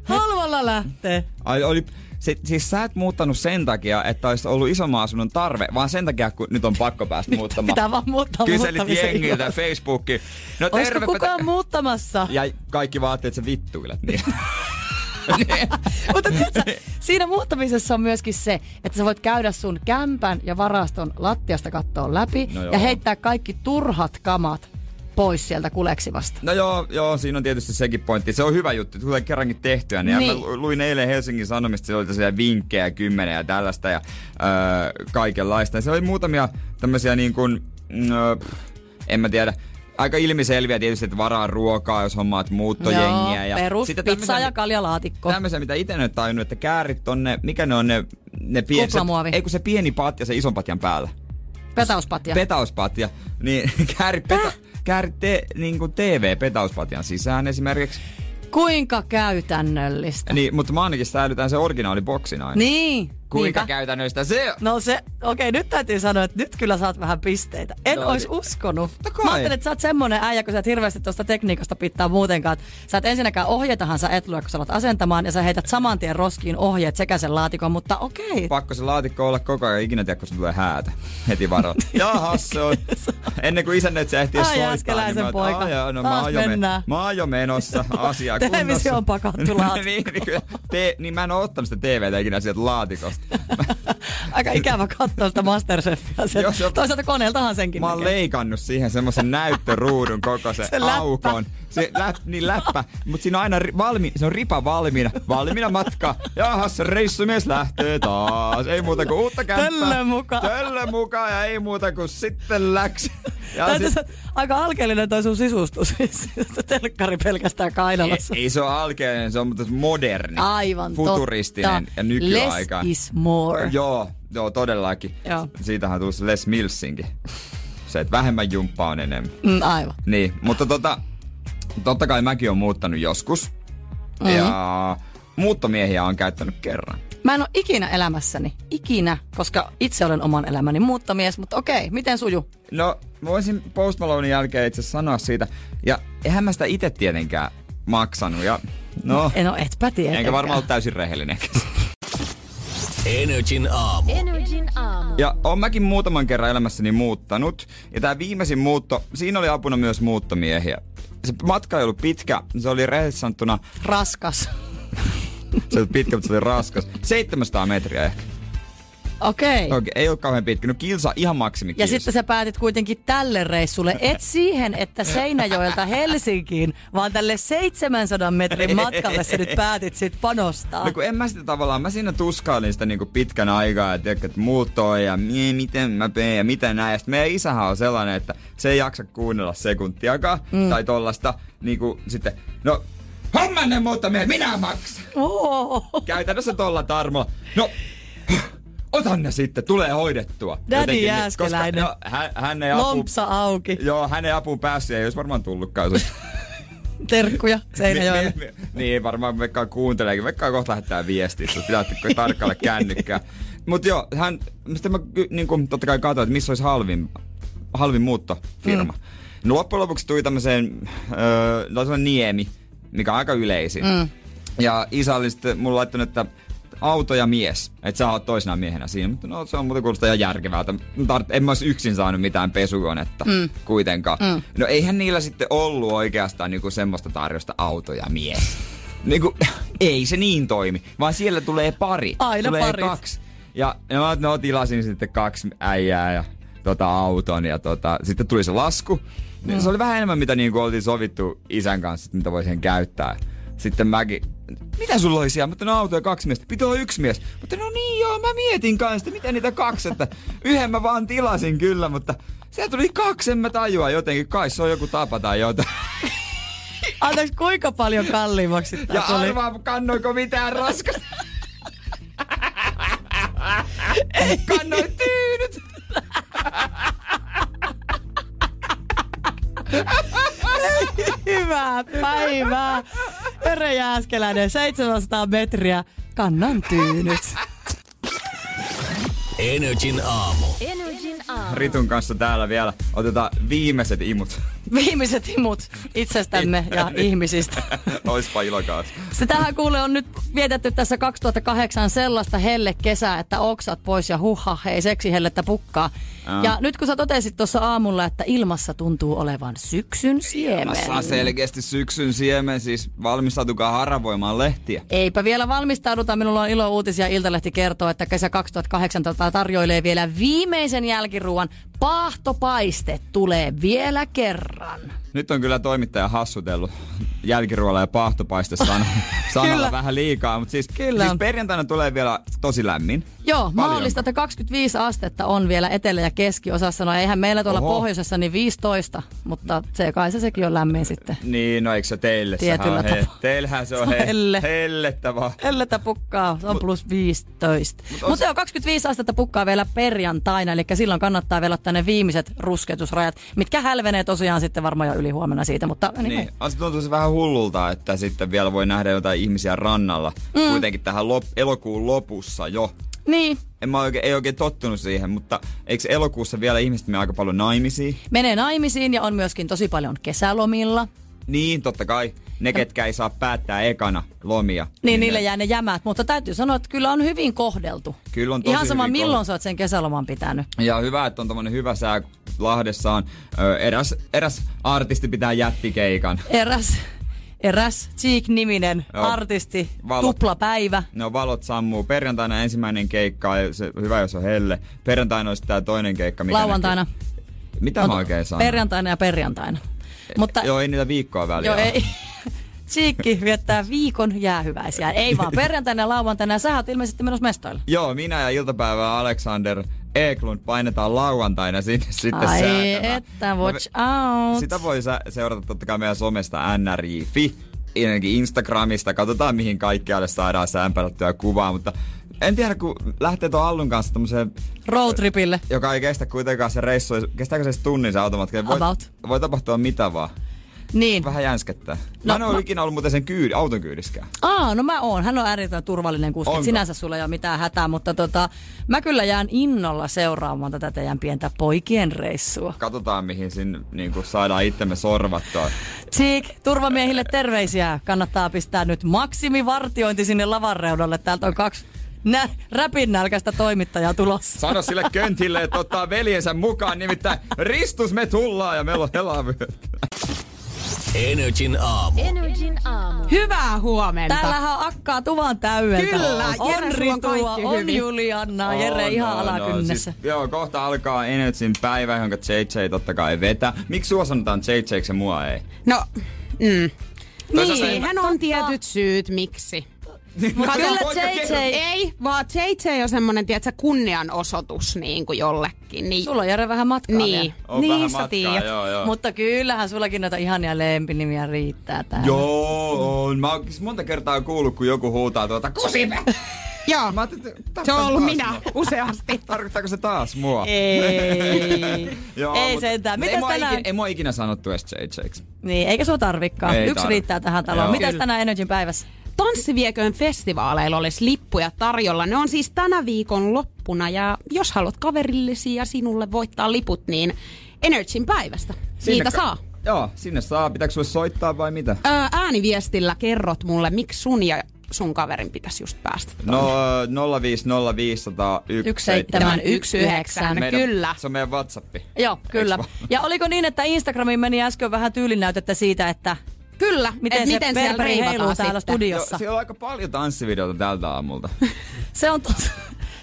halvalla lähtee. Ai, oli, se, siis sä et muuttanut sen takia, että olisi ollut isomman asunnon tarve, vaan sen takia, kun nyt on pakko päästä muuttamaan. Pitää vaan muuttaa Kyselit jengiltä. Facebookiin. No Olisiko kukaan te- muuttamassa? Ja kaikki vaatii, että sä vittuilet. Niin. <laughs> Mutta tiedätkö, siinä muuttamisessa on myöskin se, että sä voit käydä sun kämpän ja varaston lattiasta kattoon läpi No joo. ja heittää kaikki turhat kamat pois sieltä kuleksivasta. No joo, joo, siinä on tietysti sekin pointti. Se on hyvä juttu, tulee kerrankin tehtyä. Niin. Niin. Mä lu- luin eilen Helsingin Sanomista, siellä oli tosiaan vinkkejä kymmenen ja tällaista ja öö, kaikenlaista. Ja se oli muutamia tämmöisiä niin kuin, öö, en mä tiedä, aika ilmiselviä tietysti, että varaa ruokaa, jos hommaat muuttojengiä. Joo, ja perus, sitten pizza ja kaljalaatikko. Tämmöisiä, mitä itse ole tajunnut, että käärit tonne, mikä ne on ne, ne pien, se, Kuplamuovi. ei kun se pieni patja se ison patjan päällä. Petauspatja. Petauspatja. Niin <laughs> käärit, peta, te, niin kuin TV-petauspatjan sisään esimerkiksi. Kuinka käytännöllistä. Niin, mutta mä ainakin säilytän se originaaliboksi aina. Niin. Kuinka Niinpä. käytännöistä se No se, okei, okay, nyt täytyy sanoa, että nyt kyllä saat vähän pisteitä. En No no, olisi niin. uskonut. kai. Mä ajattelin, että sä oot semmonen äijä, kun sä et hirveästi tuosta tekniikasta pitää muutenkaan. Sä et ensinnäkään ohjeitahan sä et lue, kun sä alat asentamaan, ja sä heität saman tien roskiin ohjeet sekä sen laatikon, mutta okei. Okay. pakko se laatikko olla koko ajan, ikinä tiedä, kun se tulee häätä. Heti varo. <laughs> Jahas, se on. Ennen kuin isännöitsä ehtii Ai, soittaa. Jääskeläisen niin poika. "Ai jaa, no, Taas mä, oon jo mennään." mä menossa asiaa <laughs> Televisio on kunnossa. pakattu <laughs> laatikko. niin, niin, kyllä. Te, niin mä en oo ottanut sitä TVtä ikinä sieltä laatikosta. <laughs> Aika ikävä katsoa sitä Masterchefia. On- Toisaalta koneeltahan senkin Mä oon näkee. leikannut siihen semmoisen näyttöruudun koko se, <laughs> Se läppä. aukon. Se läp, niin läppä, mutta siinä on aina ri, valmi, se on ripa valmiina, valmiina matka. Jahas, reissumies lähtee taas. Ei muuta kuin uutta kämppää. Töllön mukaan. Töllön mukaan ja ei muuta kuin sitten läks. Ja sit, aika alkeellinen toi sun sisustus. <laughs> Telkkari pelkästään kainalossa. ei se ole alkeinen, se on mutta moderni. Aivan Futuristinen totta. ja nykyaika. Less is more. Joo, joo, todellakin. Joo. Siitähän on tullut Les Millsinkin. Se, että vähemmän jumppaa on enemmän. Mm, aivan. Niin, mutta tota, totta kai mäkin on muuttanut joskus. Mm-hmm. Ja muuttomiehiä on käyttänyt kerran. Mä en ole ikinä elämässäni, ikinä, koska itse olen oman elämäni muuttomies, mutta okei, miten suju? No, mä voisin Post Malonein jälkeen itse sanoa siitä. Ja eihän mä sitä itse tietenkään maksanut. Ja no, En ole etpä tietenkään. enkä varmaan ollut täysin rehellinen. Energin aamu. Energin aamu. Ja on mäkin muutaman kerran elämässäni muuttanut. Ja tää viimeisin muutto, siinä oli apuna myös muuttomiehiä. Se matka ei ollut pitkä, se oli rehellisesti sanottuna, Raskas. Se oli pitkä, mutta se oli raskas. 700 metriä ehkä. Okei. Okay. Okei, ei ole kauhean pitkä. No kilsa, ihan maksimi Ja sitten sä päätit kuitenkin tälle reissulle, et siihen, että Seinäjoelta Helsinkiin, vaan tälle 700 metrin matkalle sä nyt päätit sit panostaa. No kun en mä sitä tavallaan, mä siinä tuskailin sitä niinku pitkän aikaa, että, että muuttoi ja mie, miten mä teen ja miten näin. Ja sitten meidän isähän on sellainen, että se ei jaksa kuunnella sekuntiakaan mm. tai tollasta niinku sitten, no hommanne muuttaminen, minä maksan. Oh. Käytännössä tolla tarmolla. No, otan ne sitten, tulee hoidettua. Daddy niin, Jääskeläinen. Koska, no, hän, hän ei apu, Lompsa auki. Joo, hänen apuun päässyt ei olisi varmaan tullutkaan. Terkkuja <laughs> Seinäjoelle. Mi- mi- mi- niin, varmaan Vekka kuunteleekin. Vekka kohta lähettää viestiä, että pitää tarkkailla kännykkää. Mut joo, hän, mistä mä niin kun, totta kai katsoin, että missä olisi halvin, halvin muuttofirma. Mm. No loppujen lopuksi tuli tämmöiseen, öö, no Niemi, mikä on aika yleisin. Mm. Ja isä oli sitten mulle laittanut, että auto ja mies, että sä oot toisena miehenä siinä. Mutta no se on muuten kuulostaa ihan järkevältä. Tart- en mä olisi yksin saanut mitään pesukonetta mm. kuitenkaan. Mm. No eihän niillä sitten ollut oikeastaan niinku semmoista tarjosta auto ja mies. Niinku, <laughs> ei se niin toimi, vaan siellä tulee pari. Aina tulee parit. kaksi. Ja no, no tilasin sitten kaksi äijää ja tota, auton ja tota, sitten tuli se lasku. Mm. Se oli vähän enemmän, mitä niinku oltiin sovittu isän kanssa, että mitä voi siihen käyttää. Sitten mäkin, mitä sulla oli siellä? Mutta no auto ja kaksi miestä. Pitää olla yksi mies. Mutta no niin joo, mä mietin kanssa, että miten niitä kaksi, että yhden mä vaan tilasin kyllä, mutta se tuli kaksi, en mä tajua jotenkin. Kai se on joku tapa tai jotain. <laughs> Anteeksi, kuinka paljon kalliimmaksi tää Ja tuli? arvaa, kannoiko mitään raskasta. <laughs> Kannoin tyynyt. <laughs> <laughs> Hyvää päivää. Ere Jääskeläinen, 700 metriä. Kannan tyynyt. Energin aamu. Energin aamu. Ritun kanssa täällä vielä otetaan viimeiset imut. <laughs> Viimeiset imut itsestämme <laughs> ja ihmisistä. <laughs> Oispa ilokaas. Sitähän kuule on nyt vietetty tässä 2008 sellaista helle kesää, että oksat pois ja huha, hei seksi hellettä pukkaa. Aa. Ja nyt kun sä totesit tuossa aamulla, että ilmassa tuntuu olevan syksyn siemen. Saa selkeästi syksyn siemen, siis valmistautukaa haravoimaan lehtiä. Eipä vielä valmistauduta. Minulla on ilo uutisia. Iltalehti kertoo, että kesä 2018 tarjoilee vielä viimeisen jälkiruuan. Paahtopaiste tulee vielä kerran. Nyt on kyllä toimittaja hassutellut jälkiruoalla ja paahtopaiste sana, <laughs> sanalla vähän liikaa, mutta siis, Kyllä siis on. perjantaina tulee vielä tosi lämmin. Joo, mahdollista, että 25 astetta on vielä etelä- ja keskiosassa. No eihän meillä tuolla Oho. pohjoisessa niin 15, mutta se kai se sekin on lämmin sitten. Niin, no eikö se teille? Tietyllä Sehän on tapaa. Teillähän se on, Se on he, helle. hellettä vaan. Elletä pukkaa, se on plus 15. Mut on Mutta joo, 25 astetta pukkaa vielä perjantaina, eli silloin kannattaa vielä ottaa ne viimeiset rusketusrajat, mitkä hälvenee tosiaan sitten varmaan jo yli huomenna siitä, mutta niin. Niin, on se tuntuu se vähän hullulta, että sitten vielä voi nähdä jotain ihmisiä rannalla. Mm. Kuitenkin tähän lop- elokuun lopussa jo. Niin, En mä oikein, ei oikein tottunut siihen, mutta eikö elokuussa vielä ihmiset mene aika paljon naimisiin? menee naimisiin ja on myöskin tosi paljon kesälomilla. Niin, totta kai. Ne, ketkä ei saa päättää ekana lomia. Niin, niille ne- jää ne jämät, mutta täytyy sanoa, että kyllä on hyvin kohdeltu. Kyllä on tosi Ihan sama, milloin sä oot sen kesäloman pitänyt. Ja hyvä, että on tommonen hyvä sää Lahdessa on. Ö, eräs, eräs artisti pitää jättikeikan. Eräs, eräs Cheek-niminen Joo. artisti, Valot. tuplapäivä. No valot sammuu. Perjantaina ensimmäinen keikka, se, hyvä jos on helle. Perjantaina olisi tää toinen keikka. Mikä Lauantaina. näkyy. Mitä mä oikein sanon? Perjantaina ja perjantaina. Mutta Joo, ei niitä viikkoa väliä. joo, ei. <laughs> Cheekki viettää viikon jäähyväisiä. Ei vaan perjantaina ja lauantaina. Sä oot ilmeisesti menossa mestoille. Joo, minä ja iltapäivää Alexander Eklund painetaan lauantaina sinne <laughs> sitten Ai säätämään. että, watch No, out. Sitä voi seurata totta kai meidän somesta nri.fi, Instagramista. Katsotaan mihin kaikkialle saadaan sämpärättyä kuvaa, mutta en tiedä, kun lähtee tuon Allun kanssa tommoseen, Roadtripille. joka ei kestä kuitenkaan se reissu, kestääkö se tunnin se automatka? Voi, About. voi tapahtua mitä vaan. Niin. Vähän jänskettää. Mä No, en ole mä- ikinä ollut muuten sen kyyd, auton kyydiskään. Aa, no mä oon. Hän on erittäin turvallinen kuski. Onko? Sinänsä sulla ei ole mitään hätää, mutta tota, mä kyllä jään innolla seuraamaan tätä teidän pientä poikien reissua. Katsotaan mihin sinne niin saadaan itsemme sorvattua. Cheek, turvamiehille terveisiä. Kannattaa pistää nyt maksimivartiointi sinne lavan reunalle. Täältä on kaksi nä- räpinnälkäistä toimittajaa tulossa. Sano sille köntille, että ottaa veljensä mukaan, nimittäin ristus me tullaan ja meillä on helavyötä. Energin aamu. Energin aamu. Hyvää huomenta. Täällähän on akkaa tuvan täydeltä. Kyllä, on on Ritua, kaikki on hyvin. Julianna, Jere ihan alakynnessä. Siis, joo, kohta alkaa Energyn päivä, jonka JJ totta kai vetää. Miksi sua sanotaan JJ ja mua ei? No, mm. Toisaalta Niin, hän on tietyt syyt, miksi. Kyllä JJ. Ei, vaan JJ on semmonen, tiedätkö, kunnianosoitus niin kuin jollekin. Niin, sulla on Jere vähän matkaa niin, vielä. On niin vähän matkaa, tiedät. joo, joo. Mutta kyllähän sullakin noita ihania lempinimiä riittää täällä. Joo, on. Mä oon siis monta kertaa kuullut, kun joku huutaa tuota kusipe. Joo, Mä ajattelin, se on ollut minä mua. useasti. <laughs> Tarkoittaako se taas mua? Ei. <laughs> Joo, Ei mut- sentään. Mitäs ei mua tänään? Ikinä, ei mua ikinä sanottu edes JJksi. Niin, eikä sua tarvikaan. Ei Yksi tarvi. riittää tähän taloon. Joo. Mitäs tänään Energin päivässä? Tanssivieköön festivaaleilla olisi lippuja tarjolla. Ne on siis tänä viikon loppuna ja jos haluat kaverillesi ja sinulle voittaa liput, niin Energyn päivästä. Niitä ka- saa. Joo, sinne saa. Pitääkö sulle soittaa vai mitä? Öö, ääniviestillä kerrot mulle, miksi sun ja sun kaverin pitäisi just päästä. No 050501719. Meidän- Kyllä. Se on meidän Whatsappi. Joo, kyllä. Ja oliko niin, että Instagramiin meni äsken vähän tyylinäytettä siitä, että Kyllä, miten, se miten siellä reivataan täällä sitten. Joo, studiossa? siellä on aika paljon tanssivideoita tältä aamulta. <laughs> Se on tosi.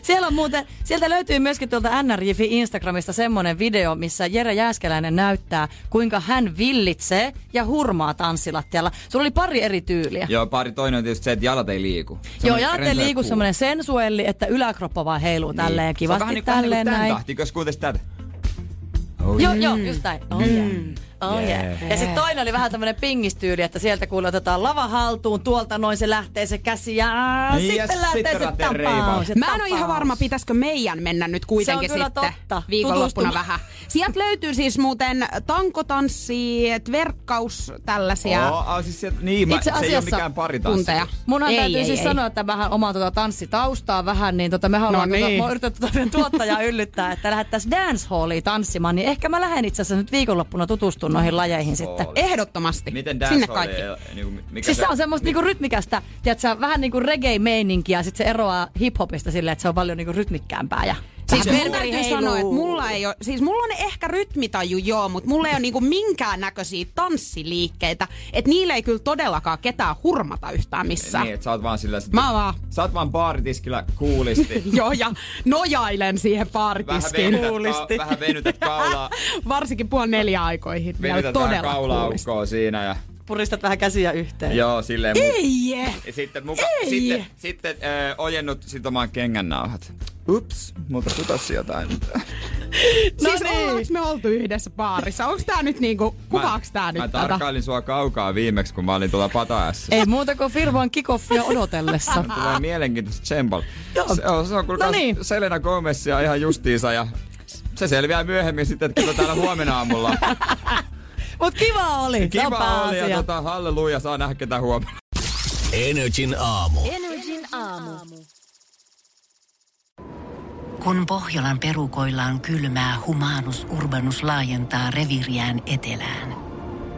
Siellä on muuten, sieltä löytyy myöskin tuolta NRJFin Instagramista semmonen video, missä Jere Jääskeläinen näyttää, kuinka hän villitsee ja hurmaa tanssilattialla. Sulla oli pari eri tyyliä. Joo, pari toinen on tietysti se, että jalat ei liiku. Joo, Semmoinen jalat ei liiku semmoinen sensuelli, että yläkroppa vaan heiluu Niin. tälleen Se on kivasti vähän niin- tälleen niin kuin tän näin. tahti, jos tätä. Oh, Joo, joo, just näin. Oh yeah. Oh yeah. Yeah. Ja sitten toinen oli vähän tämmönen pingistyyli, että sieltä kuule otetaan lava haltuun, tuolta noin se lähtee se käsi ja Niin, ja sitten lähtee sitten se tapaus. Mä en ole ihan varma, pitäisikö meidän mennä nyt kuitenkin Se on kyllä sitten totta. viikonloppuna vähän. Sieltä löytyy siis muuten tankotanssi, tverkkaus, tällaisia Oh, ah, siis sieltä, niin, mä, Itse se ei ole asiassa mikään paritanssi. tunteja. Munhan Ei, täytyy ei, siis ei. sanoa, että vähän omaa tuota tanssitaustaa vähän, niin tota, me ollaan No tuota, niin. tuota meidän tuottajaa yllyttää, että lähdettäisiin dancehalliin tanssimaan, niin ehkä mä lähden itse asiassa nyt viikonloppuna tutustumaan noihin lajeihin sitten. Ehdottomasti. Miten Sinne kaikki. Niin, mikä Siis se on semmoista niinku rytmikästä, tiedätkö, vähän niinku reggae-meininkiä, sit se eroaa hiphopista silleen, että se on paljon niinku rytmikkäämpää ja Siis vähän mun täytyy sanoa, että mulla ei ole, siis mulla on ehkä rytmitaju joo, mutta mulla ei ole niinku minkään näköisiä tanssiliikkeitä. Että niillä ei kyllä todellakaan ketään hurmata yhtään missään. Niin, että sä oot vaan sillä... sit- Mä vaan. Sä oot vaan baaritiskillä kuulisti. <laughs> Joo, ja nojailen siihen vähän, baaritiskiin. venytät, ka- vähän venytät kaulaa, <laughs> Varsinkin puoli neljä aikoihin. Venytät vähän kaulaaukkoa siinä ja... Puristat vähän käsiä yhteen. Joo, silleen mu- Ei! Ja sitten, muka, Ei! sitten, sitten äh, ojennut sitomaan kengännauhat. Ups, multa putosi jotain. <laughs> siis niin. ollaanko me oltu yhdessä baarissa? Onko tää nyt niinku, kuvaaks tää mä nyt tätä? tarkkailin sua kaukaa viimeksi, kun mä olin tuolla pataässä. Ei muuta kuin firman kickoffia odotellessa. <laughs> Tulee mielenkiintoista tsempal. Se on, se on kuulkaa No niin. Selena Gomezia ihan justiinsa ja se selviää myöhemmin sitten, että täällä huomenna aamulla. <laughs> Mut kiva oli. se on Kiva oli ja pääasia. tota, halleluja, saa nähdä ketä huomenna. Energin aamu. Energin aamu. Kun Pohjolan perukoillaan kylmää, humanus urbanus laajentaa reviriään etelään.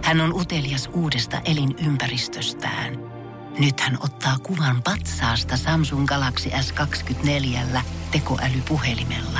Hän on utelias uudesta elinympäristöstään. Nyt hän ottaa kuvan patsaasta Samsung Galaxy S24 tekoälypuhelimella.